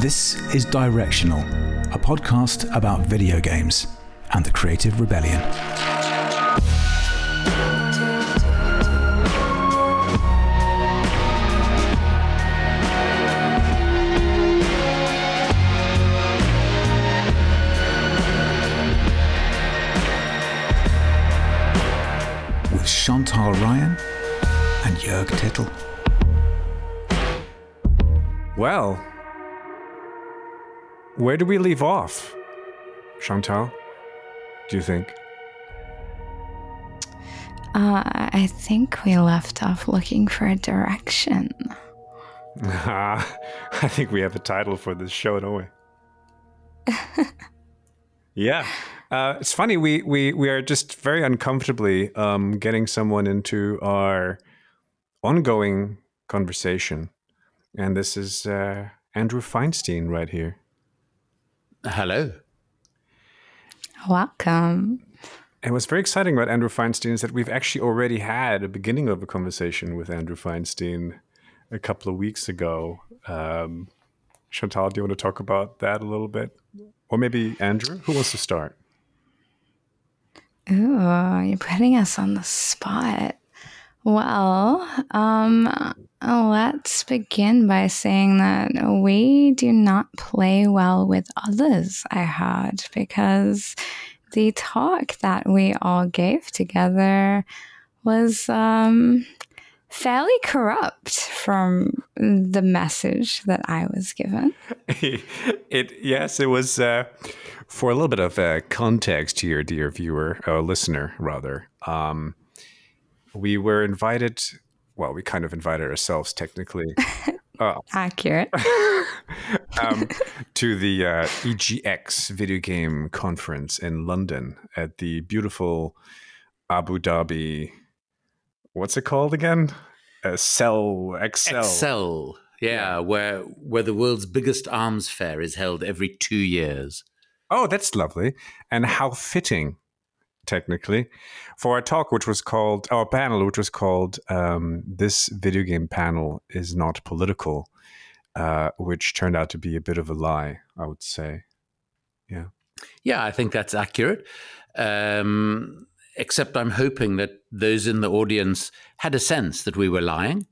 This is Directional, a podcast about video games and the creative rebellion. With Chantal Ryan and Jörg Tittel. Well, where do we leave off, Chantal? Do you think? Uh, I think we left off looking for a direction. I think we have a title for this show, don't we? yeah. Uh, it's funny. We, we, we are just very uncomfortably um, getting someone into our ongoing conversation. And this is uh, Andrew Feinstein right here. Hello. Welcome. And what's very exciting about Andrew Feinstein is that we've actually already had a beginning of a conversation with Andrew Feinstein a couple of weeks ago. Um, Chantal, do you want to talk about that a little bit? Or maybe Andrew? Who wants to start? Ooh, you're putting us on the spot. Well, um, let's begin by saying that we do not play well with others, I heard, because the talk that we all gave together was um, fairly corrupt from the message that I was given. it yes, it was uh, for a little bit of uh, context here, dear viewer or listener, rather. Um, we were invited. Well, we kind of invited ourselves, technically. Uh, Accurate. um, to the uh, EGX video game conference in London at the beautiful Abu Dhabi. What's it called again? Uh, Cell Excel. Excel. Yeah, where where the world's biggest arms fair is held every two years. Oh, that's lovely. And how fitting, technically, for our talk, which was called, our panel, which was called um, This Video Game Panel is Not Political, uh, which turned out to be a bit of a lie, I would say. Yeah. Yeah, I think that's accurate. Um, except I'm hoping that those in the audience had a sense that we were lying.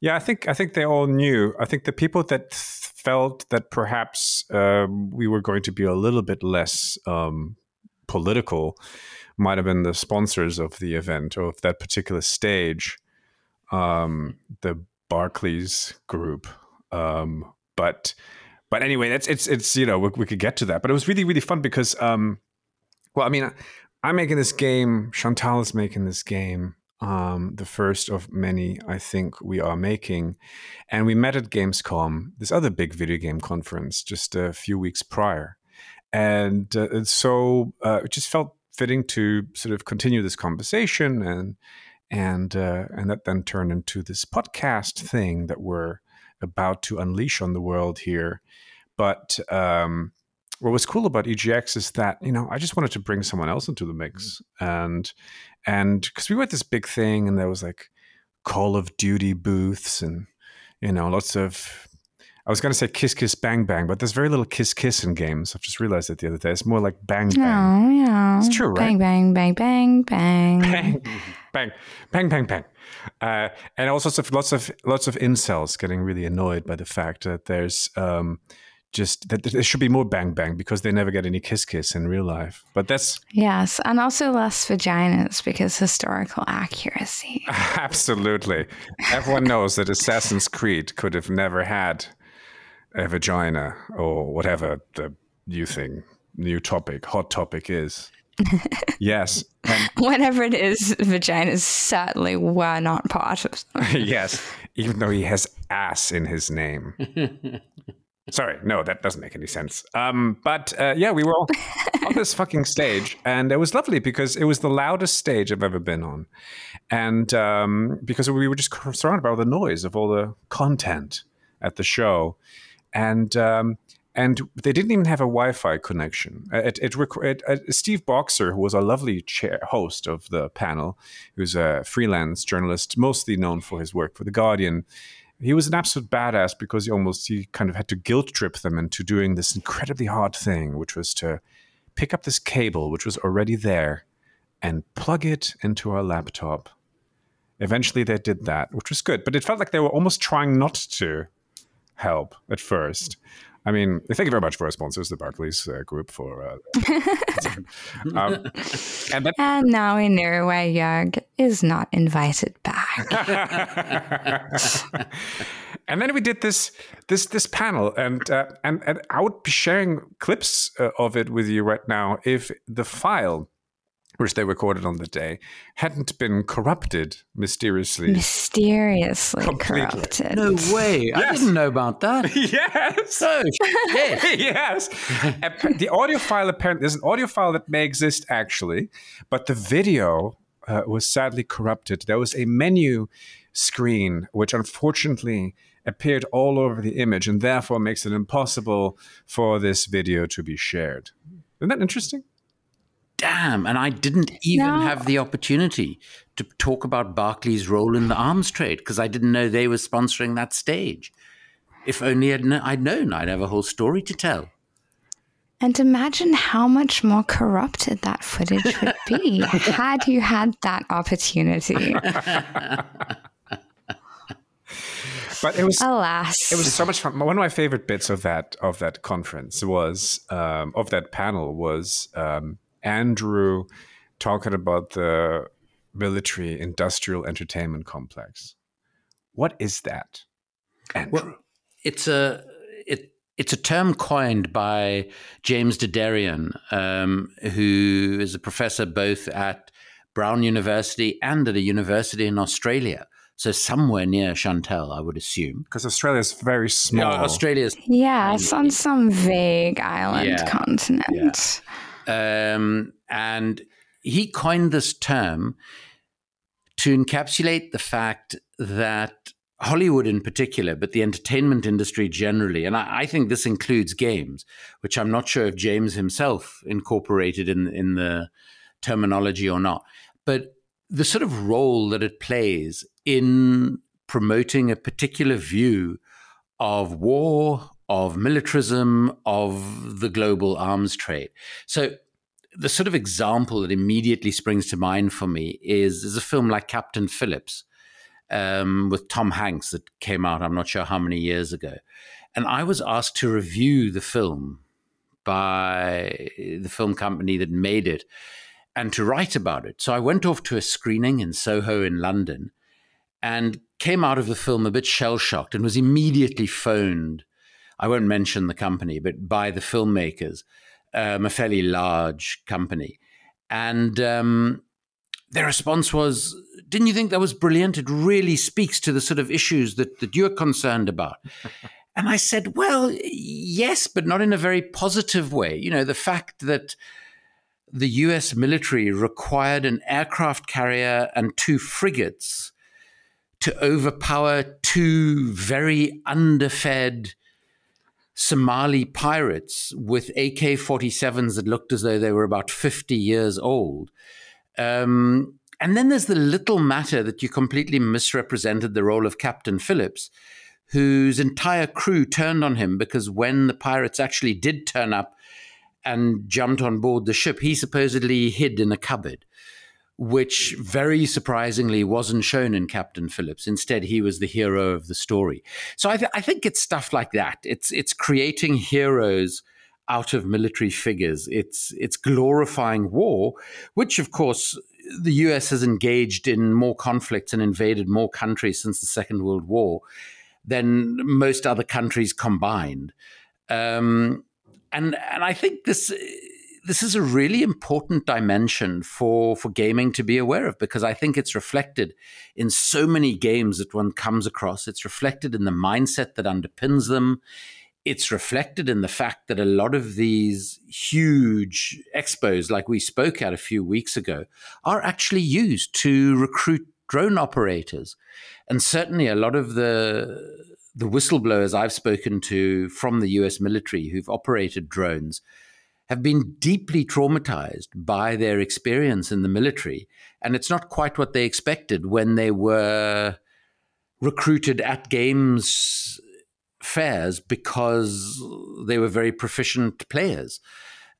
Yeah, I think I think they all knew. I think the people that felt that perhaps um, we were going to be a little bit less um, political might have been the sponsors of the event or of that particular stage, um, the Barclays Group. Um, but but anyway, that's it's it's you know we, we, could get to that. But it was really really fun because um, well, I mean, I'm making this game. Chantal is making this game um, the first of many I think we are making. And we met at Gamescom, this other big video game conference, just a few weeks prior. And uh, so uh, it just felt fitting to sort of continue this conversation and and uh, and that then turned into this podcast thing that we're about to unleash on the world here. But um, what was cool about EGX is that you know I just wanted to bring someone else into the mix, and and because we were at this big thing, and there was like Call of Duty booths, and you know lots of. I was going to say kiss, kiss, bang, bang, but there's very little kiss, kiss in games. I've just realized that the other day. It's more like bang, bang. Oh, yeah. It's true, right? Bang, bang, bang, bang, bang. Bang, bang, bang, bang. Uh, and all sorts of lots of lots of incels getting really annoyed by the fact that there's um, just that there should be more bang bang because they never get any kiss kiss in real life. But that's yes, and also less vaginas because historical accuracy. Absolutely, everyone knows that Assassin's Creed could have never had a vagina or whatever the new thing, new topic, hot topic is. yes. And Whatever it is, vaginas certainly were not part of. yes, even though he has ass in his name. Sorry, no, that doesn't make any sense. Um, but uh, yeah, we were all on this fucking stage, and it was lovely because it was the loudest stage I've ever been on, and um, because we were just surrounded by all the noise of all the content at the show, and um, and they didn't even have a Wi-Fi connection. It, it, it, it Steve Boxer, who was a lovely chair host of the panel, who's a freelance journalist, mostly known for his work for the Guardian he was an absolute badass because he almost he kind of had to guilt trip them into doing this incredibly hard thing, which was to pick up this cable, which was already there, and plug it into our laptop. Eventually, they did that, which was good, but it felt like they were almost trying not to help at first. I mean, thank you very much for our sponsors, the Barclays uh, Group, for. Uh, um, and, then, and, now we know why Jörg is not invited back. and then we did this this this panel, and uh, and and I would be sharing clips uh, of it with you right now if the file which they recorded on the day, hadn't been corrupted mysteriously. Mysteriously completely. corrupted. No way. Yes. I didn't know about that. yes. Oh, yes. yes. the audio file, apparently, there's an audio file that may exist actually, but the video uh, was sadly corrupted. There was a menu screen, which unfortunately appeared all over the image and therefore makes it impossible for this video to be shared. Isn't that interesting? Damn. And I didn't even no. have the opportunity to talk about Barclays' role in the arms trade because I didn't know they were sponsoring that stage. If only I'd, kn- I'd known, I'd have a whole story to tell. And imagine how much more corrupted that footage would be had you had that opportunity. but it was alas it was so much fun one of my favorite bits of that of that conference was um, of that panel was um, Andrew talking about the military industrial entertainment complex. What is that, Andrew? Well, it's a it it's a term coined by James Der Derian, um, who is a professor both at Brown University and at a university in Australia. So somewhere near Chantal, I would assume. Because Australia is very small. Yeah, Australia's yeah, it's on some vague island yeah, continent. Yeah. Um, and he coined this term to encapsulate the fact that Hollywood in particular, but the entertainment industry generally, and I, I, think this includes games, which I'm not sure if James himself incorporated in in the terminology or not, but the sort of role that it plays in promoting a particular view of war, of militarism, of the global arms trade. So the sort of example that immediately springs to mind for me is, is a film like Captain Phillips um, with Tom Hanks that came out, I'm not sure how many years ago. And I was asked to review the film by the film company that made it and to write about it. So I went off to a screening in Soho in London and came out of the film a bit shell shocked and was immediately phoned I won't mention the company, but by the filmmakers, um, a fairly large company. And um, their response was, Didn't you think that was brilliant? It really speaks to the sort of issues that, that you're concerned about. and I said, Well, yes, but not in a very positive way. You know, the fact that the US military required an aircraft carrier and two frigates to overpower two very underfed Somali pirates with AK 47s that looked as though they were about 50 years old. Um, and then there's the little matter that you completely misrepresented the role of Captain Phillips, whose entire crew turned on him because when the pirates actually did turn up and jumped on board the ship, he supposedly hid in a cupboard which very surprisingly wasn't shown in Captain Phillips. Instead, he was the hero of the story. So I, th- I think it's stuff like that. It's it's creating heroes out of military figures. It's it's glorifying war, which of course the U.S. has engaged in more conflicts and invaded more countries since the Second World War than most other countries combined. Um, and and I think this this is a really important dimension for for gaming to be aware of because I think it's reflected in so many games that one comes across. It's reflected in the mindset that underpins them. It's reflected in the fact that a lot of these huge expos, like we spoke at a few weeks ago, are actually used to recruit drone operators. And certainly a lot of the the whistleblowers I've spoken to from the US military who've operated drones have been deeply traumatized by their experience in the military. And it's not quite what they expected when they were recruited at games fairs because they were very proficient players.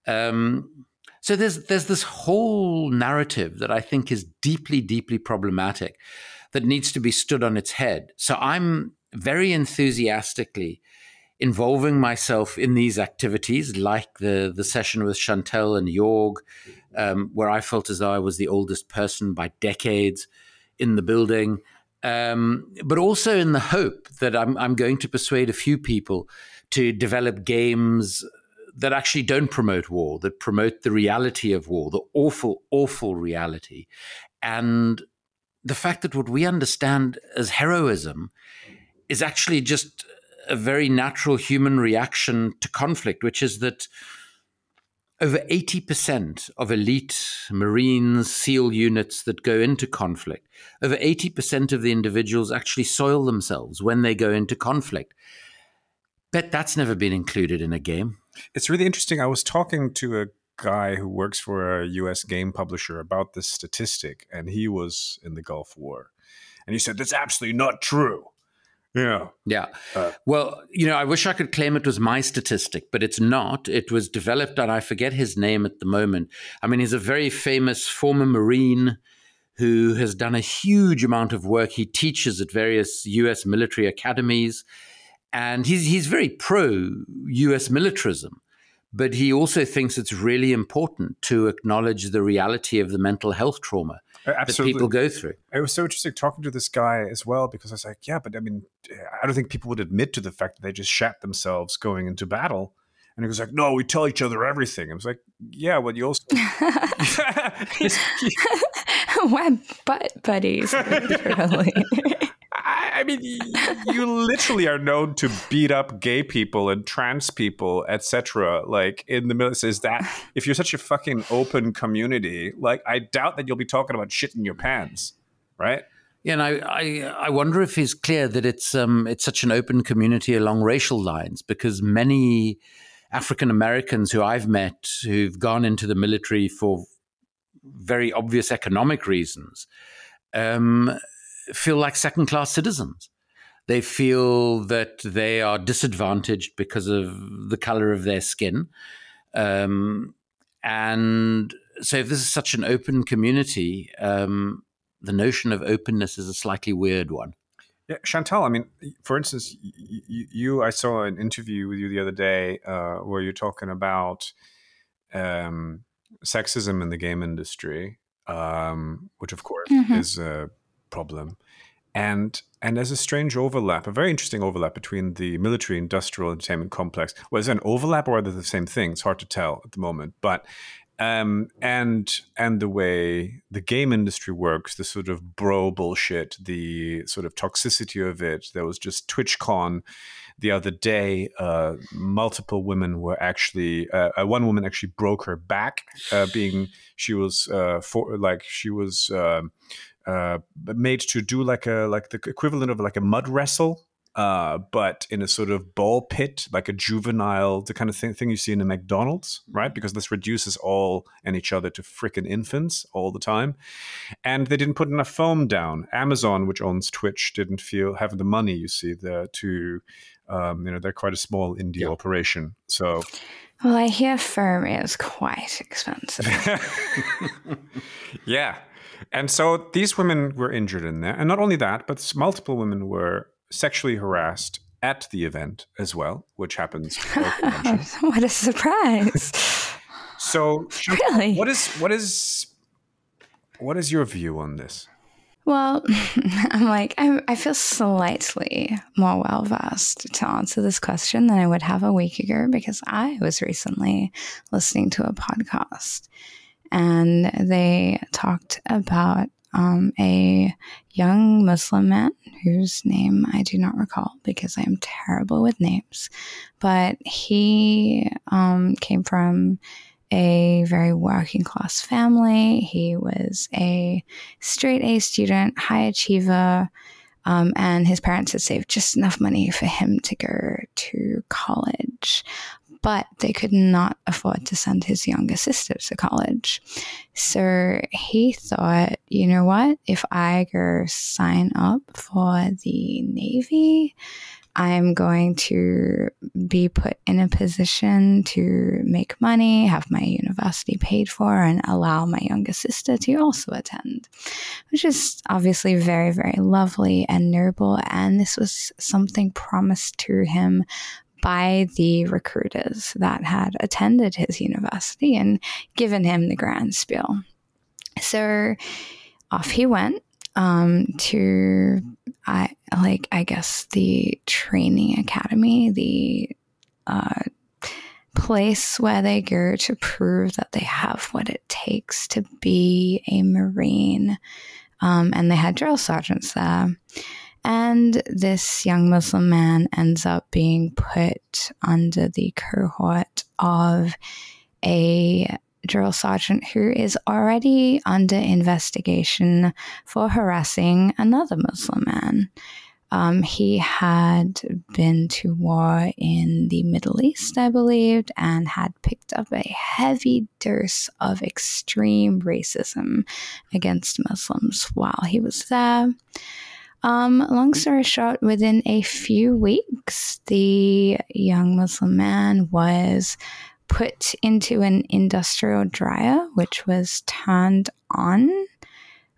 Um, so there's there's this whole narrative that I think is deeply, deeply problematic that needs to be stood on its head. So I'm very enthusiastically involving myself in these activities, like the the session with Chantal and Jörg, um, where I felt as though I was the oldest person by decades in the building. Um, but also in the hope that I'm, I'm going to persuade a few people to develop games that actually don't promote war, that promote the reality of war, the awful, awful reality. And the fact that what we understand as heroism is actually just a very natural human reaction to conflict, which is that over 80% of elite Marines, SEAL units that go into conflict, over 80% of the individuals actually soil themselves when they go into conflict. Bet that's never been included in a game. It's really interesting. I was talking to a guy who works for a US game publisher about this statistic, and he was in the Gulf War. And he said, That's absolutely not true. Yeah. Yeah. Uh, well, you know, I wish I could claim it was my statistic, but it's not. It was developed, and I forget his name at the moment. I mean, he's a very famous former Marine who has done a huge amount of work. He teaches at various US military academies, and he's, he's very pro US militarism. But he also thinks it's really important to acknowledge the reality of the mental health trauma Absolutely. that people go through. It was so interesting talking to this guy as well because I was like, yeah, but I mean, I don't think people would admit to the fact that they just shat themselves going into battle. And he was like, no, we tell each other everything. I was like, yeah, well, you also. We're butt buddies, literally. I mean, you literally are known to beat up gay people and trans people, etc. Like in the middle, is that if you're such a fucking open community, like I doubt that you'll be talking about shit in your pants, right? Yeah, and I, I, I wonder if he's clear that it's um it's such an open community along racial lines because many African Americans who I've met who've gone into the military for very obvious economic reasons um, feel like second class citizens. They feel that they are disadvantaged because of the color of their skin. Um, and so, if this is such an open community, um, the notion of openness is a slightly weird one. Yeah, Chantal. I mean, for instance, you, you I saw an interview with you the other day uh, where you're talking about um, sexism in the game industry, um, which of course mm-hmm. is a problem. And and there's a strange overlap, a very interesting overlap between the military industrial entertainment complex. Well, it an overlap or are they the same thing? It's hard to tell at the moment. But um, and and the way the game industry works, the sort of bro bullshit, the sort of toxicity of it. There was just TwitchCon the other day. Uh, multiple women were actually uh, uh one woman actually broke her back, uh, being she was uh, for like she was. Uh, made to do like a like the equivalent of like a mud wrestle uh, but in a sort of ball pit, like a juvenile, the kind of thing, thing you see in a McDonald's, right? Because this reduces all and each other to freaking infants all the time. And they didn't put enough foam down. Amazon, which owns Twitch, didn't feel have the money, you see, there to, um, you know, they're quite a small indie yeah. operation. So. Well, I hear foam is quite expensive. yeah, and so these women were injured in there. And not only that, but multiple women were sexually harassed at the event as well, which happens. what a surprise! So, really, what is what is what is your view on this? Well, I'm like I, I feel slightly more well versed to answer this question than I would have a week ago because I was recently listening to a podcast and they talked about um, a young Muslim man whose name I do not recall because I am terrible with names, but he um, came from a very working class family. He was a straight A student, high achiever. Um, and his parents had saved just enough money for him to go to college. But they could not afford to send his younger sister to college. So he thought, you know what? If I go sign up for the Navy, I'm going to be put in a position to make money, have my university paid for, and allow my younger sister to also attend, which is obviously very, very lovely and noble. And this was something promised to him by the recruiters that had attended his university and given him the grand spiel. So off he went um, to I like I guess the training academy, the uh, place where they go to prove that they have what it takes to be a marine. Um, and they had drill sergeants there. And this young Muslim man ends up being put under the cohort of a drill sergeant who is already under investigation for harassing another Muslim man. Um, he had been to war in the Middle East, I believed, and had picked up a heavy dose of extreme racism against Muslims while he was there. Um, long story short, within a few weeks, the young Muslim man was put into an industrial dryer, which was turned on.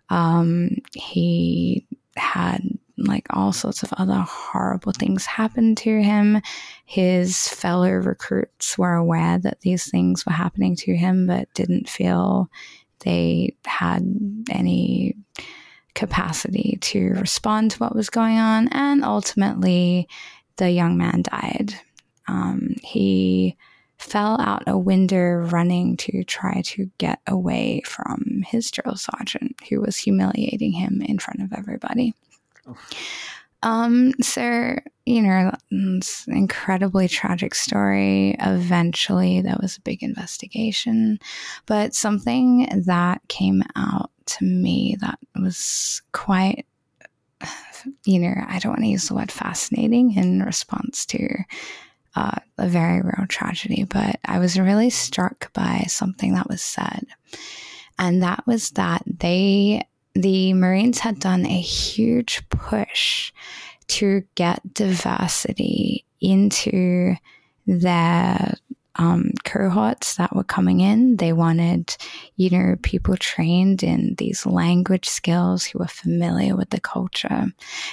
Um, he had like all sorts of other horrible things happen to him. His fellow recruits were aware that these things were happening to him, but didn't feel they had any capacity to respond to what was going on. And ultimately, the young man died. Um, he fell out a window running to try to get away from his drill sergeant, who was humiliating him in front of everybody. Oh. Um, so, you know, it's an incredibly tragic story. Eventually, there was a big investigation, but something that came out to me that was quite, you know, I don't want to use the word fascinating in response to uh, a very real tragedy, but I was really struck by something that was said. And that was that they, the Marines had done a huge push to get diversity into their um, cohorts that were coming in. They wanted, you know, people trained in these language skills who were familiar with the culture.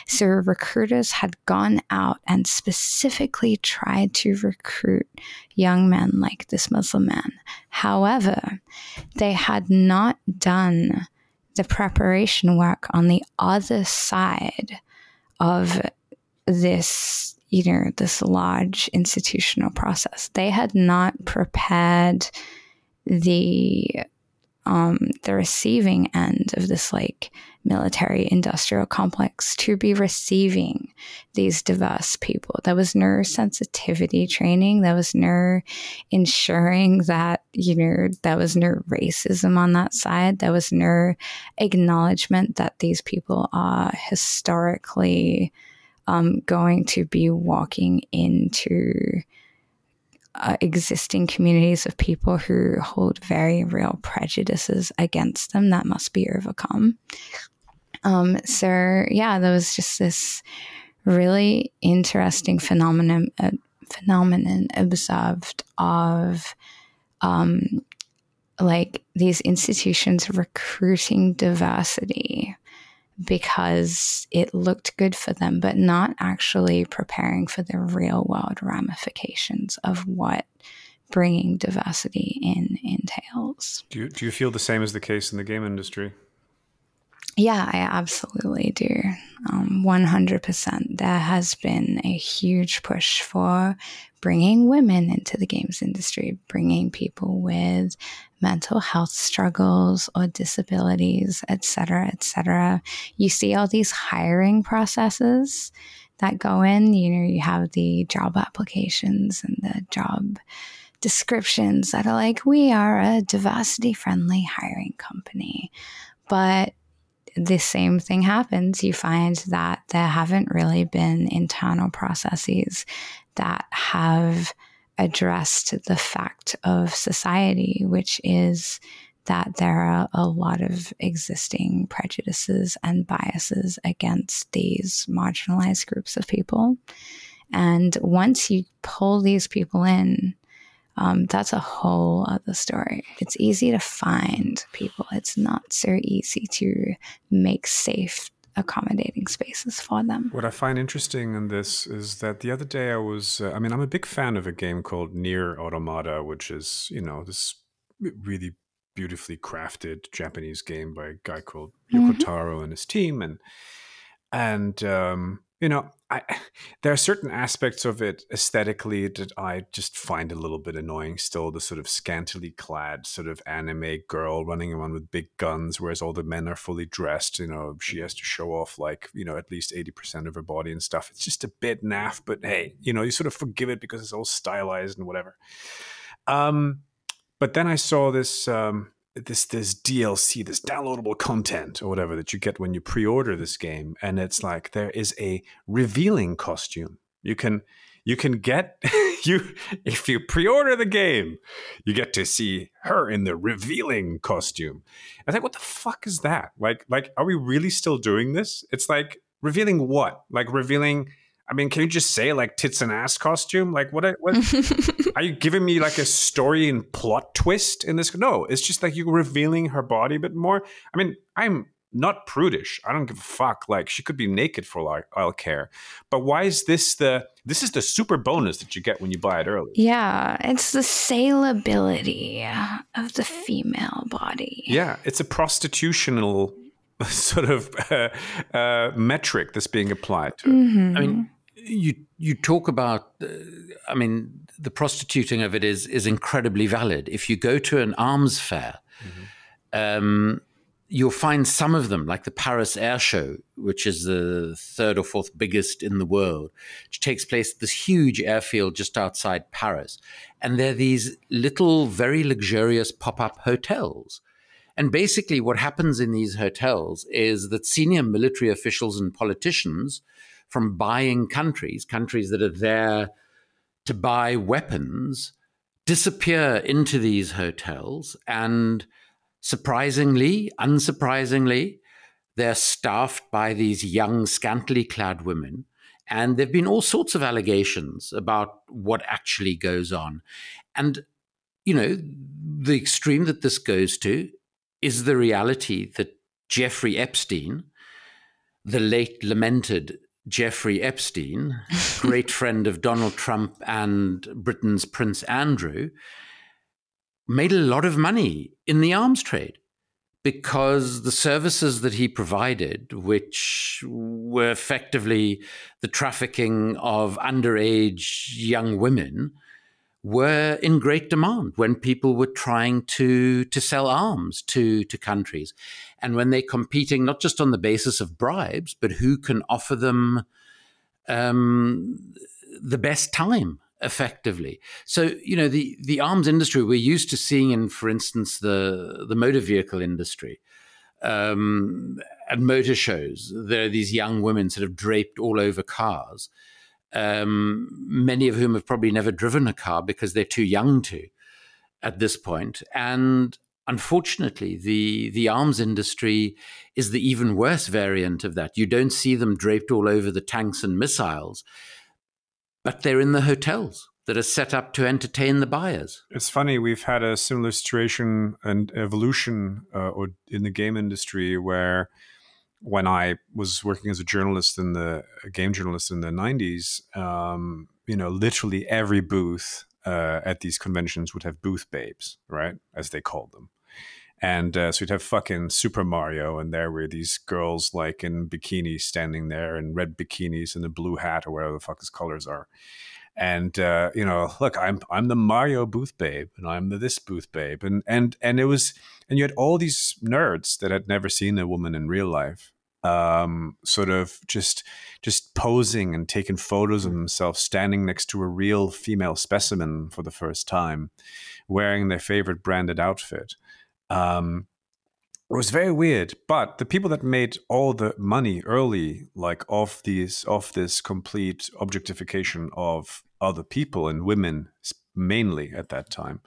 So recruiters had gone out and specifically tried to recruit young men like this Muslim man. However, they had not done the preparation work on the other side of this you know, this large institutional process. They had not prepared the um, the receiving end of this like military industrial complex to be receiving these diverse people. There was no sensitivity training. There was no ensuring that, you know, there was no racism on that side. There was no acknowledgement that these people are historically um, going to be walking into uh, existing communities of people who hold very real prejudices against them that must be overcome. Um, so yeah, there was just this really interesting phenomenon uh, phenomenon observed of um, like these institutions recruiting diversity because it looked good for them, but not actually preparing for the real world ramifications of what bringing diversity in entails. Do you, do you feel the same as the case in the game industry? Yeah, I absolutely do. Um, 100%. There has been a huge push for bringing women into the games industry, bringing people with mental health struggles or disabilities, etc., etc. You see all these hiring processes that go in. You know, you have the job applications and the job descriptions that are like, we are a diversity friendly hiring company. But the same thing happens. You find that there haven't really been internal processes that have addressed the fact of society, which is that there are a lot of existing prejudices and biases against these marginalized groups of people. And once you pull these people in, um, that's a whole other story. It's easy to find people, it's not so easy to make safe accommodating spaces for them. What I find interesting in this is that the other day I was, uh, I mean, I'm a big fan of a game called NieR Automata, which is, you know, this really beautifully crafted Japanese game by a guy called Yoko mm-hmm. Taro and his team. And, and, um, you know, I, there are certain aspects of it aesthetically that I just find a little bit annoying still. The sort of scantily clad sort of anime girl running around with big guns, whereas all the men are fully dressed. You know, she has to show off like, you know, at least 80% of her body and stuff. It's just a bit naff, but hey, you know, you sort of forgive it because it's all stylized and whatever. Um, but then I saw this um, this this DLC, this downloadable content or whatever that you get when you pre-order this game, and it's like there is a revealing costume. You can you can get you if you pre-order the game, you get to see her in the revealing costume. I think, what the fuck is that? Like, like, are we really still doing this? It's like revealing what? Like revealing I mean, can you just say like tits and ass costume? Like, what? what are you giving me like a story and plot twist in this? No, it's just like you're revealing her body a bit more. I mean, I'm not prudish. I don't give a fuck. Like, she could be naked for all I'll care. But why is this the? This is the super bonus that you get when you buy it early. Yeah, it's the saleability of the female body. Yeah, it's a prostitutional sort of uh, uh, metric that's being applied to mm-hmm. I mean, you you talk about uh, i mean the prostituting of it is is incredibly valid. If you go to an arms fair mm-hmm. um, you'll find some of them like the paris air show which is the third or fourth biggest in the world which takes place at this huge airfield just outside paris. And they're these little very luxurious pop-up hotels. And basically what happens in these hotels is that senior military officials and politicians from buying countries, countries that are there to buy weapons, disappear into these hotels. And surprisingly, unsurprisingly, they're staffed by these young, scantily clad women. And there have been all sorts of allegations about what actually goes on. And, you know, the extreme that this goes to is the reality that Jeffrey Epstein, the late lamented Jeffrey Epstein, great friend of Donald Trump and Britain's Prince Andrew, made a lot of money in the arms trade because the services that he provided, which were effectively the trafficking of underage young women, were in great demand when people were trying to to sell arms to to countries and when they're competing not just on the basis of bribes but who can offer them um, the best time effectively so you know the the arms industry we're used to seeing in for instance the the motor vehicle industry um, at motor shows there are these young women sort of draped all over cars um, many of whom have probably never driven a car because they're too young to at this point. And unfortunately, the, the arms industry is the even worse variant of that. You don't see them draped all over the tanks and missiles, but they're in the hotels that are set up to entertain the buyers. It's funny, we've had a similar situation and evolution uh, or in the game industry where when I was working as a journalist in the a game journalist in the 90s, um, you know, literally every booth uh, at these conventions would have booth babes, right? As they called them. And uh, so you'd have fucking Super Mario, and there were these girls like in bikinis standing there in red bikinis and a blue hat or whatever the fuck his colors are. And uh, you know, look, I'm I'm the Mario booth babe, and I'm the this booth babe, and and and it was, and you had all these nerds that had never seen a woman in real life, um, sort of just just posing and taking photos of themselves standing next to a real female specimen for the first time, wearing their favorite branded outfit. Um, it was very weird, but the people that made all the money early, like off these off this complete objectification of other people and women mainly at that time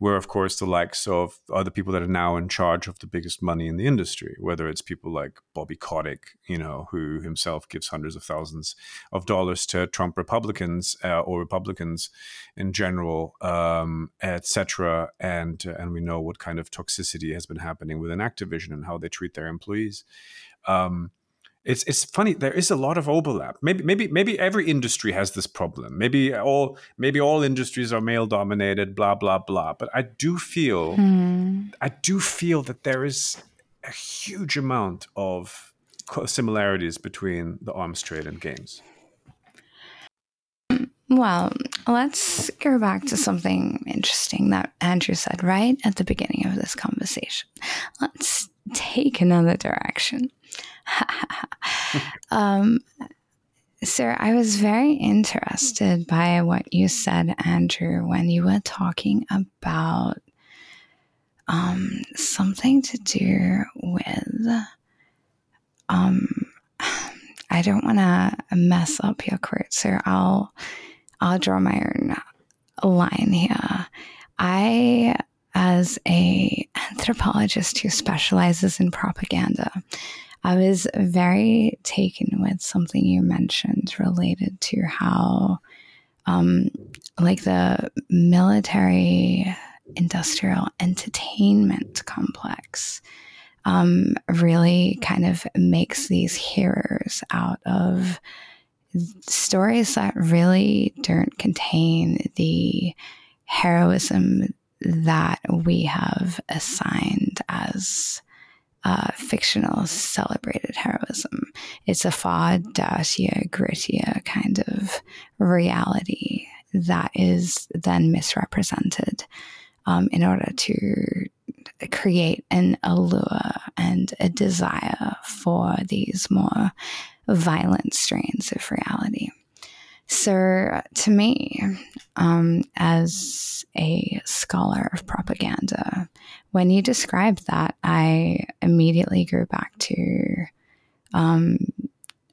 were, of course, the likes of other people that are now in charge of the biggest money in the industry, whether it's people like Bobby Kotick, you know, who himself gives hundreds of thousands of dollars to Trump Republicans uh, or Republicans in general, um, etc. And uh, and we know what kind of toxicity has been happening within Activision and how they treat their employees. Um, it's it's funny there is a lot of overlap maybe maybe maybe every industry has this problem maybe all maybe all industries are male dominated blah blah blah but i do feel hmm. i do feel that there is a huge amount of similarities between the arms trade and games well, let's go back to something interesting that Andrew said right at the beginning of this conversation. Let's take another direction. um, sir, I was very interested by what you said, Andrew, when you were talking about um, something to do with. Um, I don't want to mess up your quote, sir. I'll I'll draw my own line here. I as a anthropologist who specializes in propaganda. I was very taken with something you mentioned related to how, um, like the military industrial entertainment complex um, really kind of makes these heroes out of stories that really don't contain the heroism that we have assigned as uh, fictional celebrated heroism. It's a far dirtier, grittier kind of reality that is then misrepresented um, in order to create an allure and a desire for these more violent strains of reality. So, to me, um, as a scholar of propaganda, when you describe that, I immediately go back to um,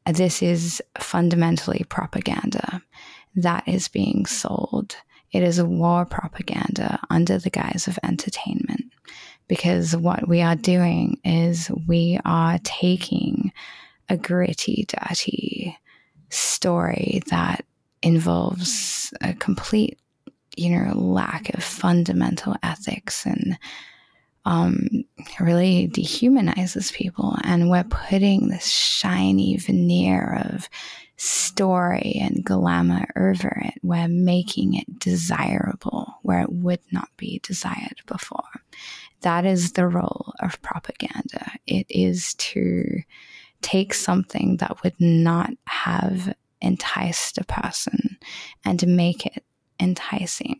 this is fundamentally propaganda that is being sold. It is war propaganda under the guise of entertainment. Because what we are doing is we are taking a gritty, dirty, story that involves a complete, you know, lack of fundamental ethics and um, really dehumanizes people. And we're putting this shiny veneer of story and glamour over it. We're making it desirable where it would not be desired before. That is the role of propaganda. It is to take something that would not have enticed a person and make it enticing.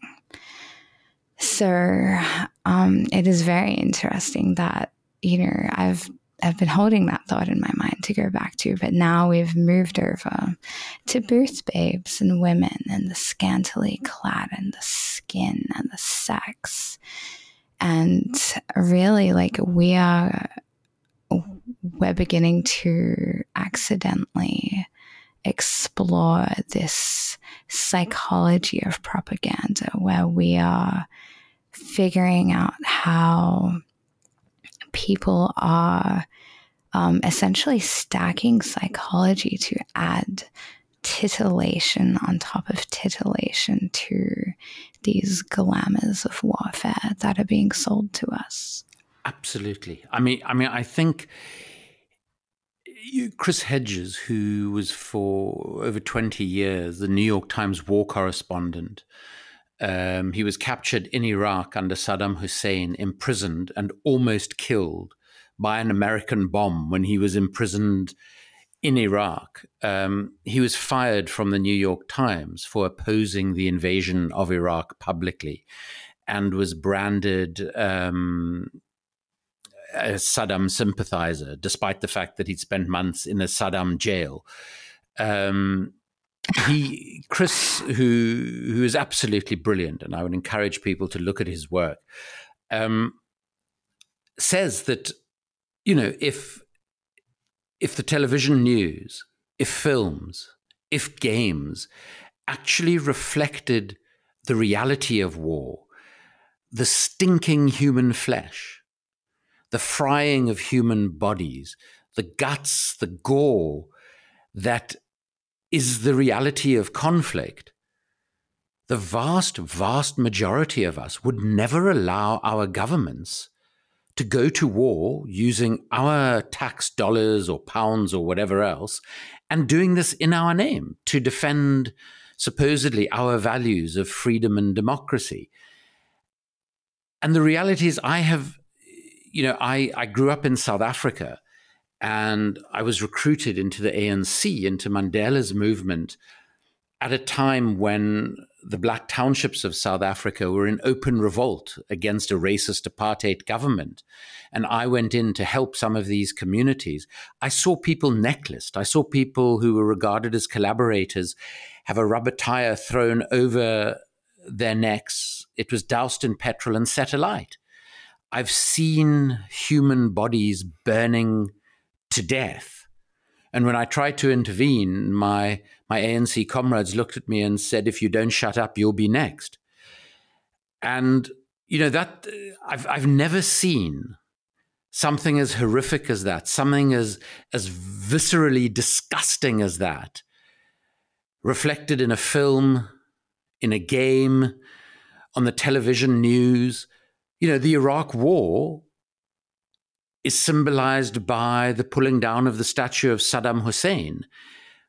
So um, it is very interesting that you know I've I've been holding that thought in my mind to go back to, but now we've moved over to booth babes and women and the scantily clad and the skin and the sex. And really, like, we are we're beginning to accidentally explore this psychology of propaganda where we are figuring out how people are um, essentially stacking psychology to add titillation on top of titillation to these glamours of warfare that are being sold to us. Absolutely. I mean, I mean, I think Chris Hedges, who was for over 20 years the New York Times war correspondent, um, he was captured in Iraq under Saddam Hussein, imprisoned and almost killed by an American bomb when he was imprisoned in Iraq. Um, he was fired from the New York Times for opposing the invasion of Iraq publicly and was branded um, a Saddam sympathizer, despite the fact that he'd spent months in a Saddam jail. Um, he, Chris, who who is absolutely brilliant, and I would encourage people to look at his work, um, says that you know if if the television news, if films, if games actually reflected the reality of war, the stinking human flesh, the frying of human bodies, the guts, the gore that is the reality of conflict, the vast, vast majority of us would never allow our governments to go to war using our tax dollars or pounds or whatever else and doing this in our name to defend supposedly our values of freedom and democracy. And the reality is, I have, you know, I, I grew up in South Africa and I was recruited into the ANC, into Mandela's movement at a time when the black townships of South Africa were in open revolt against a racist apartheid government. And I went in to help some of these communities. I saw people necklaced. I saw people who were regarded as collaborators have a rubber tire thrown over their necks. It was doused in petrol and set alight. I've seen human bodies burning to death. And when I tried to intervene, my my ANC comrades looked at me and said, if you don't shut up, you'll be next. And, you know, that I've, I've never seen something as horrific as that, something as, as viscerally disgusting as that, reflected in a film, in a game, on the television news. You know, the Iraq War is symbolized by the pulling down of the statue of Saddam Hussein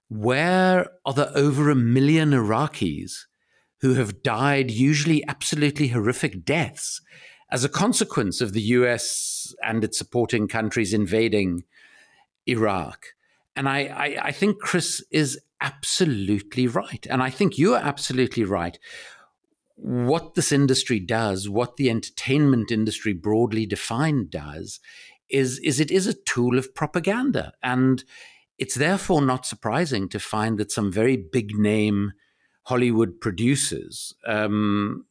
where are the over a million Iraqis who have died, usually absolutely horrific deaths, as a consequence of the US and its supporting countries invading Iraq? And I, I, I think Chris is absolutely right. And I think you're absolutely right. What this industry does, what the entertainment industry broadly defined does, is, is it is a tool of propaganda. And it's therefore not surprising to find that some very big name Hollywood producers, um,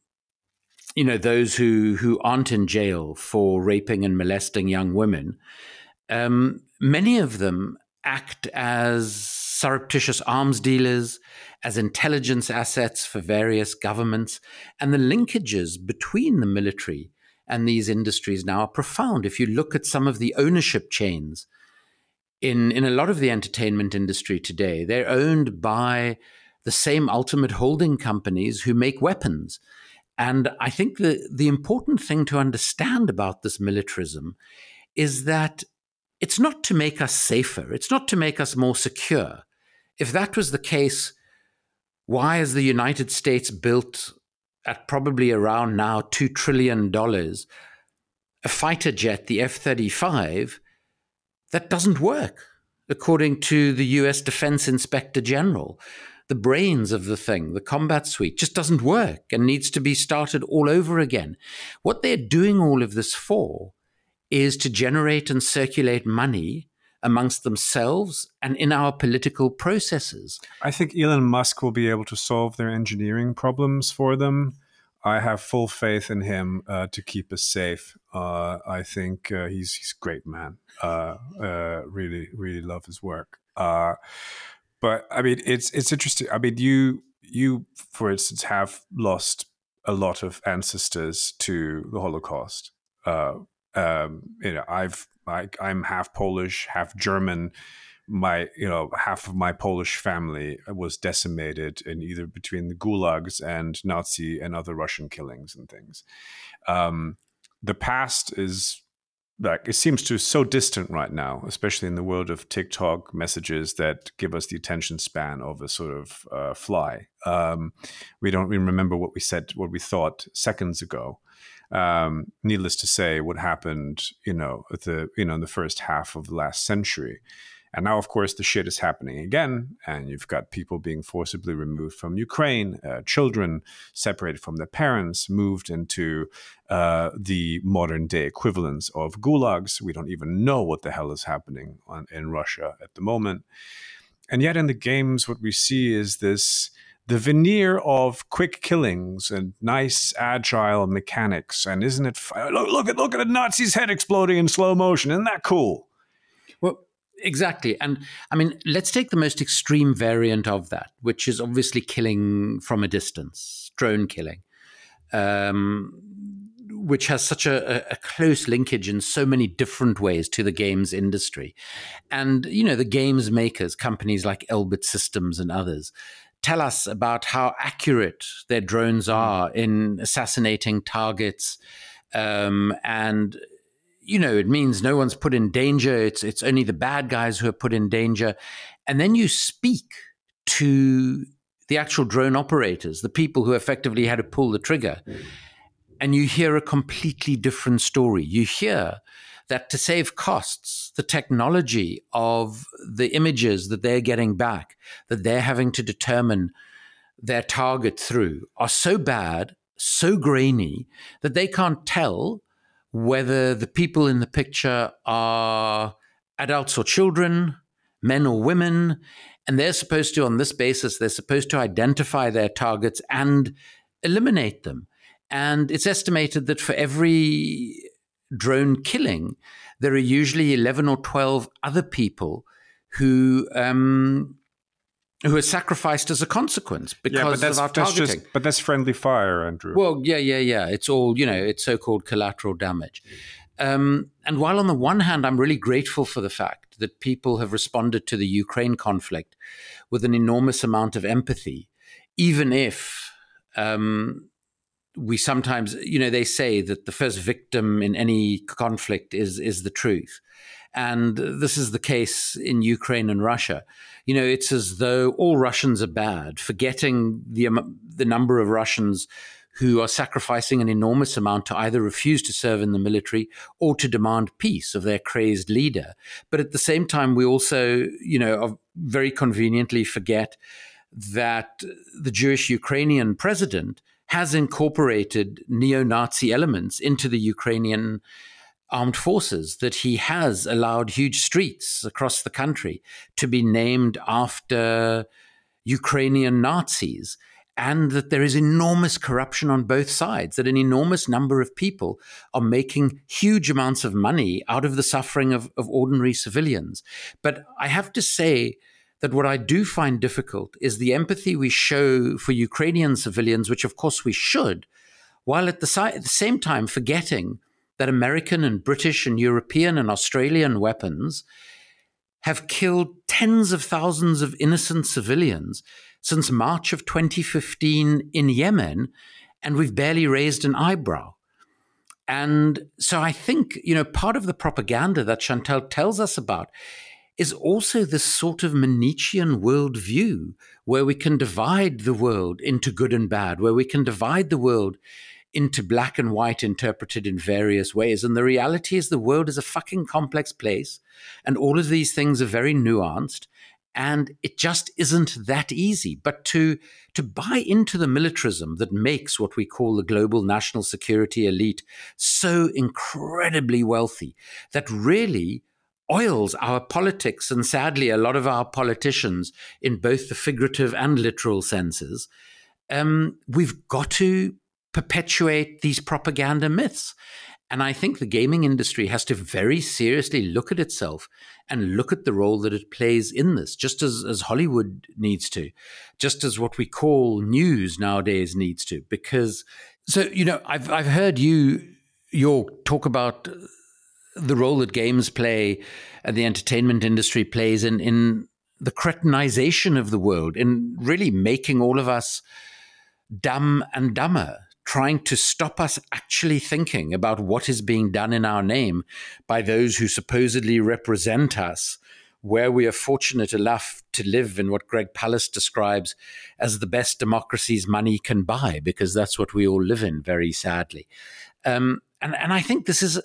you know, those who, who aren't in jail for raping and molesting young women, um, many of them act as surreptitious arms dealers, as intelligence assets for various governments, and the linkages between the military and these industries now are profound. If you look at some of the ownership chains in in a lot of the entertainment industry today. They're owned by the same ultimate holding companies who make weapons. And I think the, the important thing to understand about this militarism is that it's not to make us safer, it's not to make us more secure. If that was the case, why has the United States built at probably around now $2 trillion a fighter jet, the F 35, that doesn't work, according to the US Defense Inspector General. The brains of the thing, the combat suite, just doesn't work and needs to be started all over again. What they're doing all of this for is to generate and circulate money amongst themselves and in our political processes. I think Elon Musk will be able to solve their engineering problems for them I have full faith in him uh, to keep us safe. Uh, I think uh, he's he's a great man. Uh, uh, really, really love his work. Uh, but I mean, it's it's interesting. I mean, you you, for instance, have lost a lot of ancestors to the Holocaust. Um, you know, I've I, I'm half Polish, half German my you know half of my Polish family was decimated in either between the gulags and Nazi and other Russian killings and things. Um, the past is like it seems to so distant right now, especially in the world of TikTok messages that give us the attention span of a sort of uh, fly. Um, we don't even remember what we said, what we thought seconds ago. Um, needless to say, what happened, you know, the you know in the first half of the last century. And now, of course, the shit is happening again. And you've got people being forcibly removed from Ukraine, uh, children separated from their parents, moved into uh, the modern day equivalents of gulags. We don't even know what the hell is happening on, in Russia at the moment. And yet, in the games, what we see is this the veneer of quick killings and nice agile mechanics and isn't it look, look at look at a nazi's head exploding in slow motion isn't that cool well Exactly. And I mean, let's take the most extreme variant of that, which is obviously killing from a distance, drone killing, um, which has such a, a, close linkage in so many different ways to the games industry. And, you know, the games makers, companies like Elbit Systems and others, tell us about how accurate their drones are in assassinating targets. Um, and you know, it means no one's put in danger. It's it's only the bad guys who are put in danger. And then you speak to the actual drone operators, the people who effectively had to pull the trigger, and you hear a completely different story. You hear that to save costs, the technology of the images that they're getting back, that they're having to determine their target through, are so bad, so grainy, that they can't tell whether the people in the picture are adults or children, men or women, and they're supposed to, on this basis, they're supposed to identify their targets and eliminate them. And it's estimated that for every drone killing, there are usually 11 or 12 other people who um, who are sacrificed as a consequence because yeah, of our targeting. Just, but that's friendly fire, Andrew. Well, yeah, yeah, yeah. It's all you know. It's so-called collateral damage. Um, and while on the one hand, I'm really grateful for the fact that people have responded to the Ukraine conflict with an enormous amount of empathy, even if um, we sometimes, you know, they say that the first victim in any conflict is is the truth, and this is the case in Ukraine and Russia you know, it's as though all Russians are bad, forgetting the the number of Russians who are sacrificing an enormous amount to either refuse to serve in the military or to demand peace of their crazed leader. But at the same time, we also, you know, very conveniently forget that the Jewish Ukrainian president has incorporated neo Nazi elements into the Ukrainian armed forces, that he has allowed huge streets across the country to be named after Ukrainian Nazis, and that there is enormous corruption on both sides, that an enormous number of people are making huge amounts of money out of the suffering of, of ordinary civilians. But I have to say, that what I do find difficult is the empathy we show for Ukrainian civilians, which of course we should, while at the, si- at the same time forgetting that American and British and European and Australian weapons have killed tens of thousands of innocent civilians since March of 2015 in Yemen, and we've barely raised an eyebrow. And so I think, you know, part of the propaganda that Chantal tells us about is also this sort of Manichean worldview where we can divide the world into good and bad, where we can divide the world into black and white interpreted in various ways. And the reality is the world is a fucking complex place, and all of these things are very nuanced. And it just isn't that easy. But to, to buy into the militarism that makes what we call the global national security elite so incredibly wealthy, that really oils our politics and sadly a lot of our politicians in both the figurative and literal senses, um, we've got to perpetuate these propaganda myths. And I think the gaming industry has to very seriously look at itself and look at the role that it plays in this, just as, as Hollywood needs to, just as what we call news nowadays needs to. Because, so, you know, I've, I've heard you, Jörg, talk about the role that games play and the entertainment industry plays in, in the cretinization of the world, in really making all of us dumb and dumber trying to stop us actually thinking about what is being done in our name by those who supposedly represent us, where we are fortunate enough to live in what Greg Palast describes as the best democracies money can buy, because that's what we all live in, very sadly. Um, and, and I think this is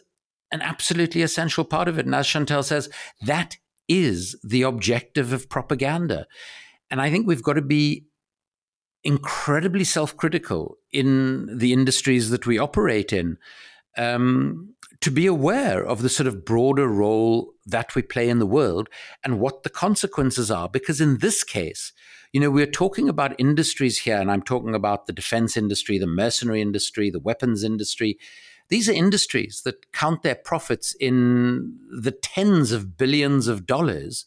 an absolutely essential part of it. And as Chantal says, that is the objective of propaganda. And I think we've got to be incredibly self critical in the industries that we operate in. Um, to be aware of the sort of broader role that we play in the world and what the consequences are. Because in this case, you know, we're talking about industries here, and I'm talking about the defense industry, the mercenary industry, the weapons industry, these are industries that count their profits in the tens of billions of dollars,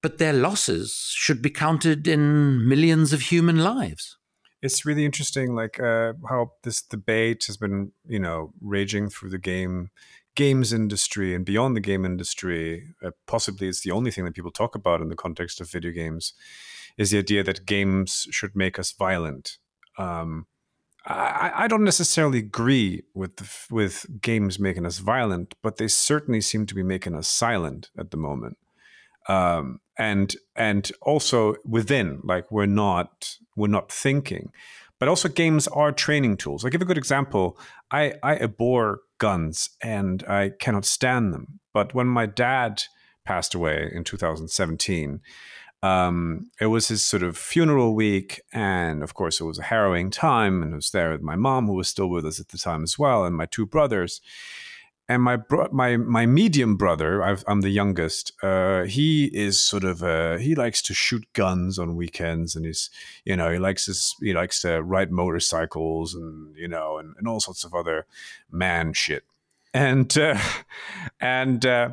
but their losses should be counted in millions of human lives. It's really interesting, like uh, how this debate has been, you know, raging through the game games industry and beyond the game industry. Uh, possibly, it's the only thing that people talk about in the context of video games is the idea that games should make us violent. Um, I, I, don't necessarily agree with with games making us violent, but they certainly seem to be making us silent at the moment. Um, and and also within, like we're not we're not thinking, but also games are training tools. I'll give a good example. I I abhor guns and I cannot stand them. But when my dad passed away in 2017 um, it was his sort of funeral week, and of course, it was a harrowing time. And I was there with my mom, who was still with us at the time as well, and my two brothers. And my bro- my my medium brother, i am the youngest. Uh, he is sort of a, he likes to shoot guns on weekends, and he's you know he likes his, he likes to ride motorcycles, and you know, and, and all sorts of other man shit. And uh, and uh,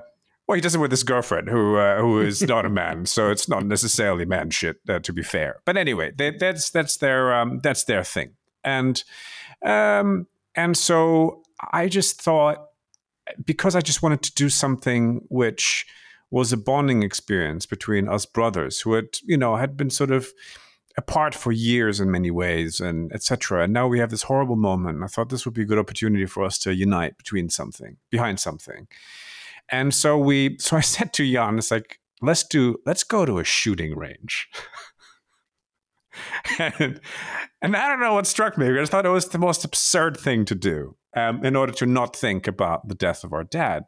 well, he does it with his girlfriend, who uh, who is not a man, so it's not necessarily man shit. Uh, to be fair, but anyway, they, that's that's their um, that's their thing, and um, and so I just thought because I just wanted to do something which was a bonding experience between us brothers who had you know had been sort of apart for years in many ways and etc and now we have this horrible moment i thought this would be a good opportunity for us to unite between something behind something and so we, so I said to Jan, it's like, let's do, let's go to a shooting range. and, and I don't know what struck me. I just thought it was the most absurd thing to do um, in order to not think about the death of our dad.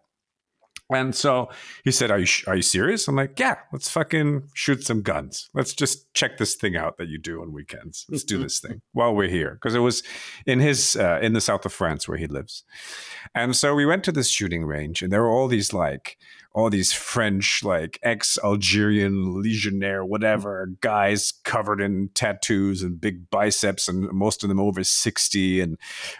And so he said, "Are you are you serious?" I'm like, "Yeah, let's fucking shoot some guns. Let's just check this thing out that you do on weekends. Let's do this thing while we're here." Because it was in his uh, in the south of France where he lives, and so we went to this shooting range, and there were all these like all these French, like ex Algerian legionnaire, whatever guys covered in tattoos and big biceps, and most of them over 60, and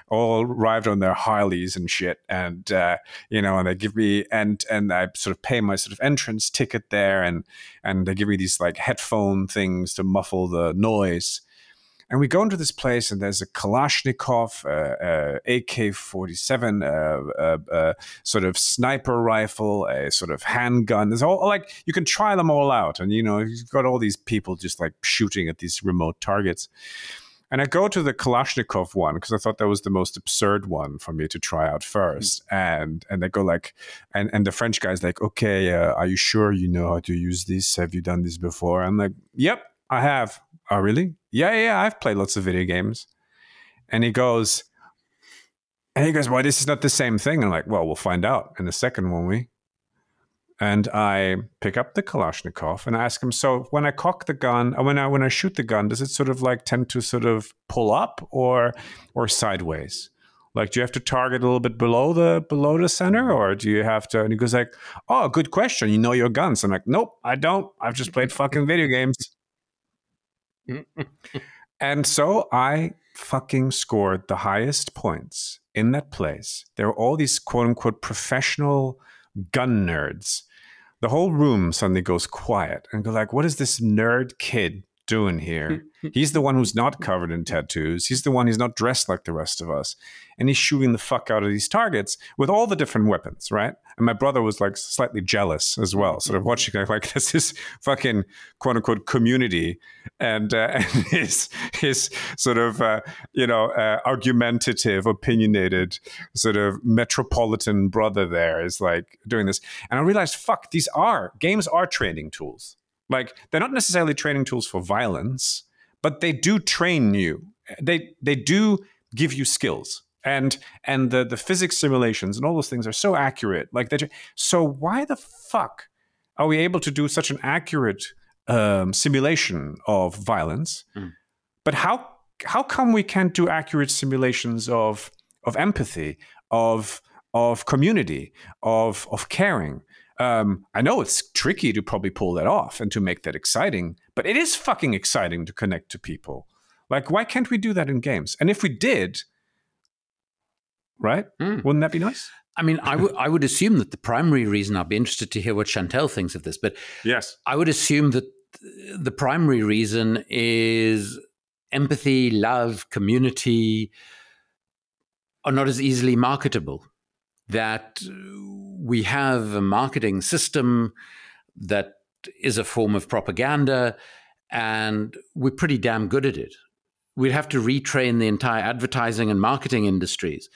all arrived on their Harleys and shit. And, uh, you know, and they give me, and, and I sort of pay my sort of entrance ticket there, and, and they give me these like headphone things to muffle the noise. And we go into this place, and there's a Kalashnikov, uh, uh, AK 47, uh, uh, uh, sort of sniper rifle, a sort of handgun. There's all like, you can try them all out. And, you know, you've got all these people just like shooting at these remote targets. And I go to the Kalashnikov one because I thought that was the most absurd one for me to try out 1st mm-hmm. And and they go like, and and the French guy's like, okay, uh, are you sure you know how to use this? Have you done this before? I'm like, yep, I have. Oh, really? Yeah, yeah, I've played lots of video games. And he goes, and he goes, well, this is not the same thing. I'm like, well, we'll find out in a second, won't we? And I pick up the Kalashnikov and I ask him, so when I cock the gun, uh, when I when I shoot the gun, does it sort of like tend to sort of pull up or or sideways? Like, do you have to target a little bit below the below the center, or do you have to? And he goes like, "Oh, good question. You know your guns." I'm like, "Nope, I don't. I've just played fucking video games." And so I fucking scored the highest points in that place. There were all these quote unquote professional gun nerds. The whole room suddenly goes quiet and go like, what is this nerd kid doing here? he's the one who's not covered in tattoos. He's the one who's not dressed like the rest of us. And he's shooting the fuck out of these targets with all the different weapons, right? And my brother was like slightly jealous as well, sort of watching like this is fucking quote unquote community, and, uh, and his his sort of uh, you know uh, argumentative, opinionated, sort of metropolitan brother there is like doing this, and I realized, fuck, these are games are training tools. Like they're not necessarily training tools for violence, but they do train you. They they do give you skills and and the the physics simulations and all those things are so accurate like that so why the fuck are we able to do such an accurate um, simulation of violence mm. but how how come we can't do accurate simulations of of empathy of of community of of caring um, I know it's tricky to probably pull that off and to make that exciting, but it is fucking exciting to connect to people. Like, why can't we do that in games? And if we did, right? Mm. Wouldn't that be nice? I mean, I, w- I would assume that the primary reason I'll be interested to hear what Chantal thinks of this, but yes, I would assume that the primary reason is empathy, love, community are not as easily marketable. That we have a marketing system that is a form of propaganda, and we're pretty damn good at it. We'd have to retrain the entire advertising and marketing industries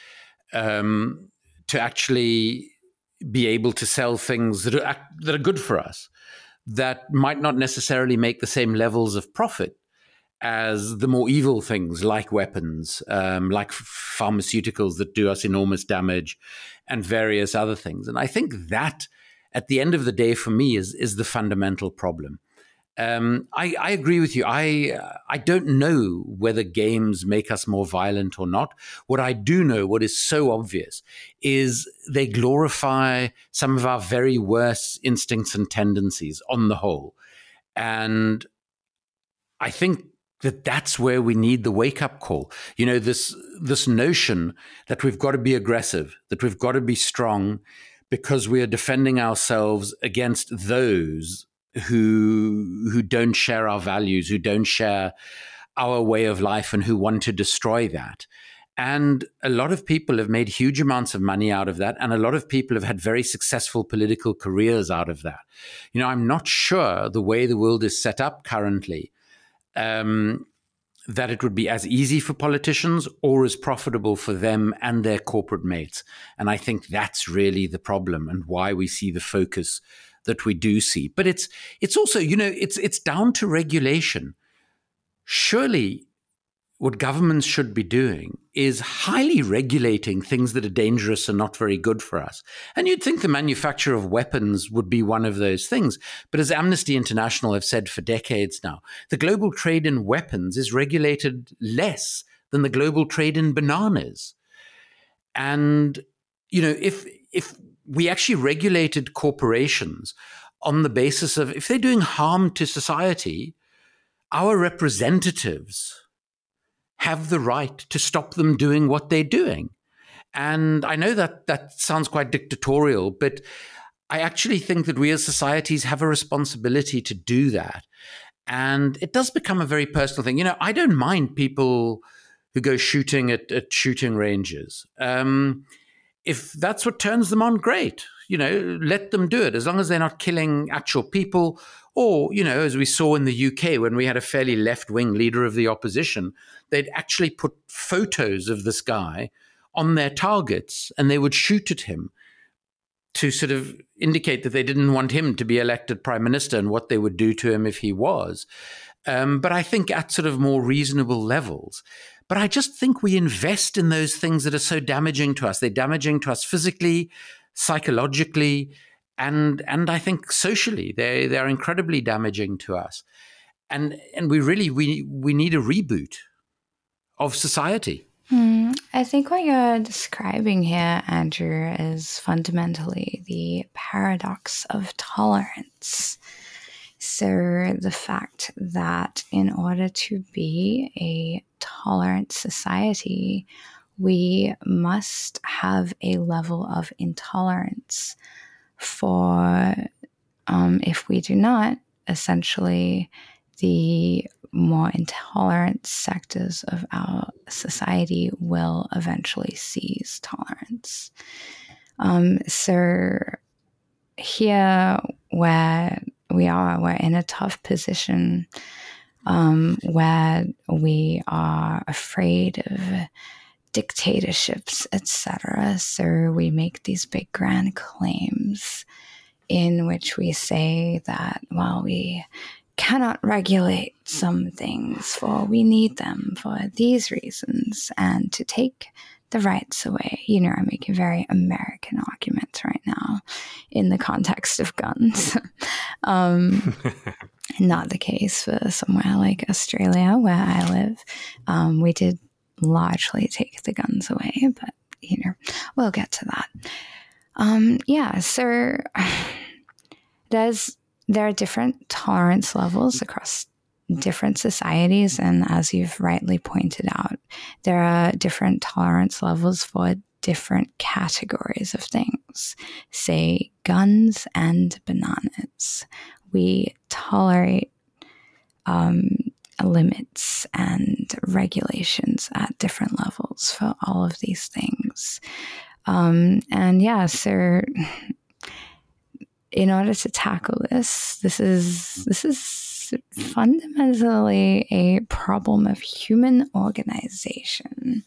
um, to actually be able to sell things that are that are good for us, that might not necessarily make the same levels of profit as the more evil things like weapons, um, like pharmaceuticals that do us enormous damage, and various other things. And I think that, at the end of the day, for me, is is the fundamental problem. Um, I, I, agree with you. I uh, I don't know whether games make us more violent or not. What I do know, what is so obvious, is they glorify some of our very worst instincts and tendencies on the whole, and I think that that's where we need the wake up call. You know, this this notion that we've got to be aggressive, that we've got to be strong because we are defending ourselves against those who who don't share our values, who don't share our way of life and who want to destroy that. And a lot of people have made huge amounts of money out of that. And a lot of people have had very successful political careers out of that. You know, I'm not sure the way the world is set up currently um, that it would be as easy for politicians or as profitable for them and their corporate mates. And I think that's really the problem and why we see the focus that we do see. But it's it's also, you know, it's it's down to regulation. Surely what governments should be doing is highly regulating things that are dangerous and not very good for us. And you'd think the manufacture of weapons would be one of those things. But as Amnesty International have said for decades now, the global trade in weapons is regulated less than the global trade in bananas. And, you know, if, if we actually regulated corporations on the basis of if they're doing harm to society, our representatives, have the right to stop them doing what they're doing. And I know that that sounds quite dictatorial, but I actually think that we as societies have a responsibility to do that. And it does become a very personal thing. You know, I don't mind people who go shooting at, at shooting ranges. Um, if that's what turns them on, great. You know, let them do it as long as they're not killing actual people. Or, you know, as we saw in the UK when we had a fairly left wing leader of the opposition they'd actually put photos of this guy on their targets and they would shoot at him to sort of indicate that they didn't want him to be elected prime minister and what they would do to him if he was. Um, but I think at sort of more reasonable levels. But I just think we invest in those things that are so damaging to us. They're damaging to us physically, psychologically, and and I think socially. They they're incredibly damaging to us. And and we really we we need a reboot of society. Hmm. I think what you're describing here, Andrew, is fundamentally the paradox of tolerance. So, the fact that in order to be a tolerant society, we must have a level of intolerance for, um, if we do not, essentially the more intolerant sectors of our society will eventually seize tolerance. Um, so, here where we are, we're in a tough position um, where we are afraid of dictatorships, etc. So, we make these big grand claims in which we say that, well, we cannot regulate some things, for we need them for these reasons, and to take the rights away. You know, I'm making very American arguments right now in the context of guns. um, not the case for somewhere like Australia, where I live. Um, we did largely take the guns away, but you know, we'll get to that. Um, yeah, so there's there are different tolerance levels across different societies. And as you've rightly pointed out, there are different tolerance levels for different categories of things, say guns and bananas. We tolerate um, limits and regulations at different levels for all of these things. Um, and yeah, so in order to tackle this, this is this is fundamentally a problem of human organization.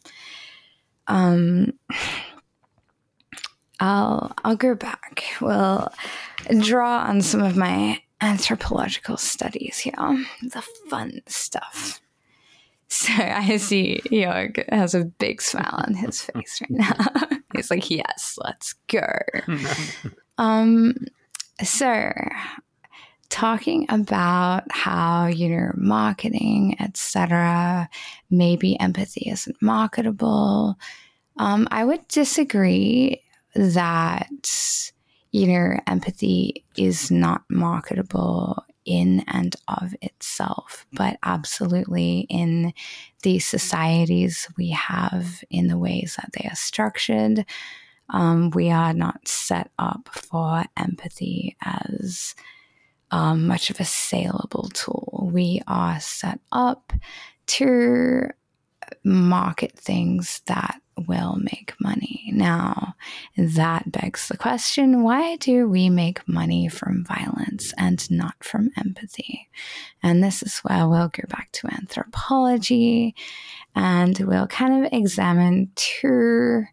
Um, I'll I'll go back. We'll draw on some of my anthropological studies here. The fun stuff. So I see Jörg has a big smile on his face right now. He's like, yes, let's go. um, so talking about how, you know, marketing, etc., maybe empathy isn't marketable. Um, I would disagree that you know, empathy is not marketable in and of itself, but absolutely in the societies we have, in the ways that they are structured, um, we are not set up for empathy as um, much of a saleable tool. We are set up to market things that will make money. Now, that begs the question why do we make money from violence and not from empathy? And this is where we'll go back to anthropology and we'll kind of examine two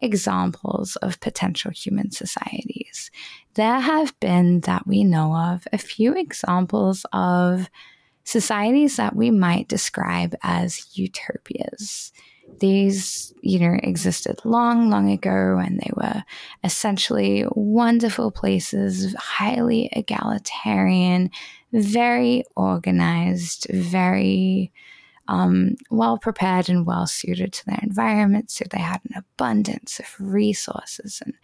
examples of potential human societies. There have been, that we know of, a few examples of societies that we might describe as utopias these, you know, existed long, long ago, and they were essentially wonderful places, highly egalitarian, very organized, very um, well prepared and well suited to their environment. So they had an abundance of resources and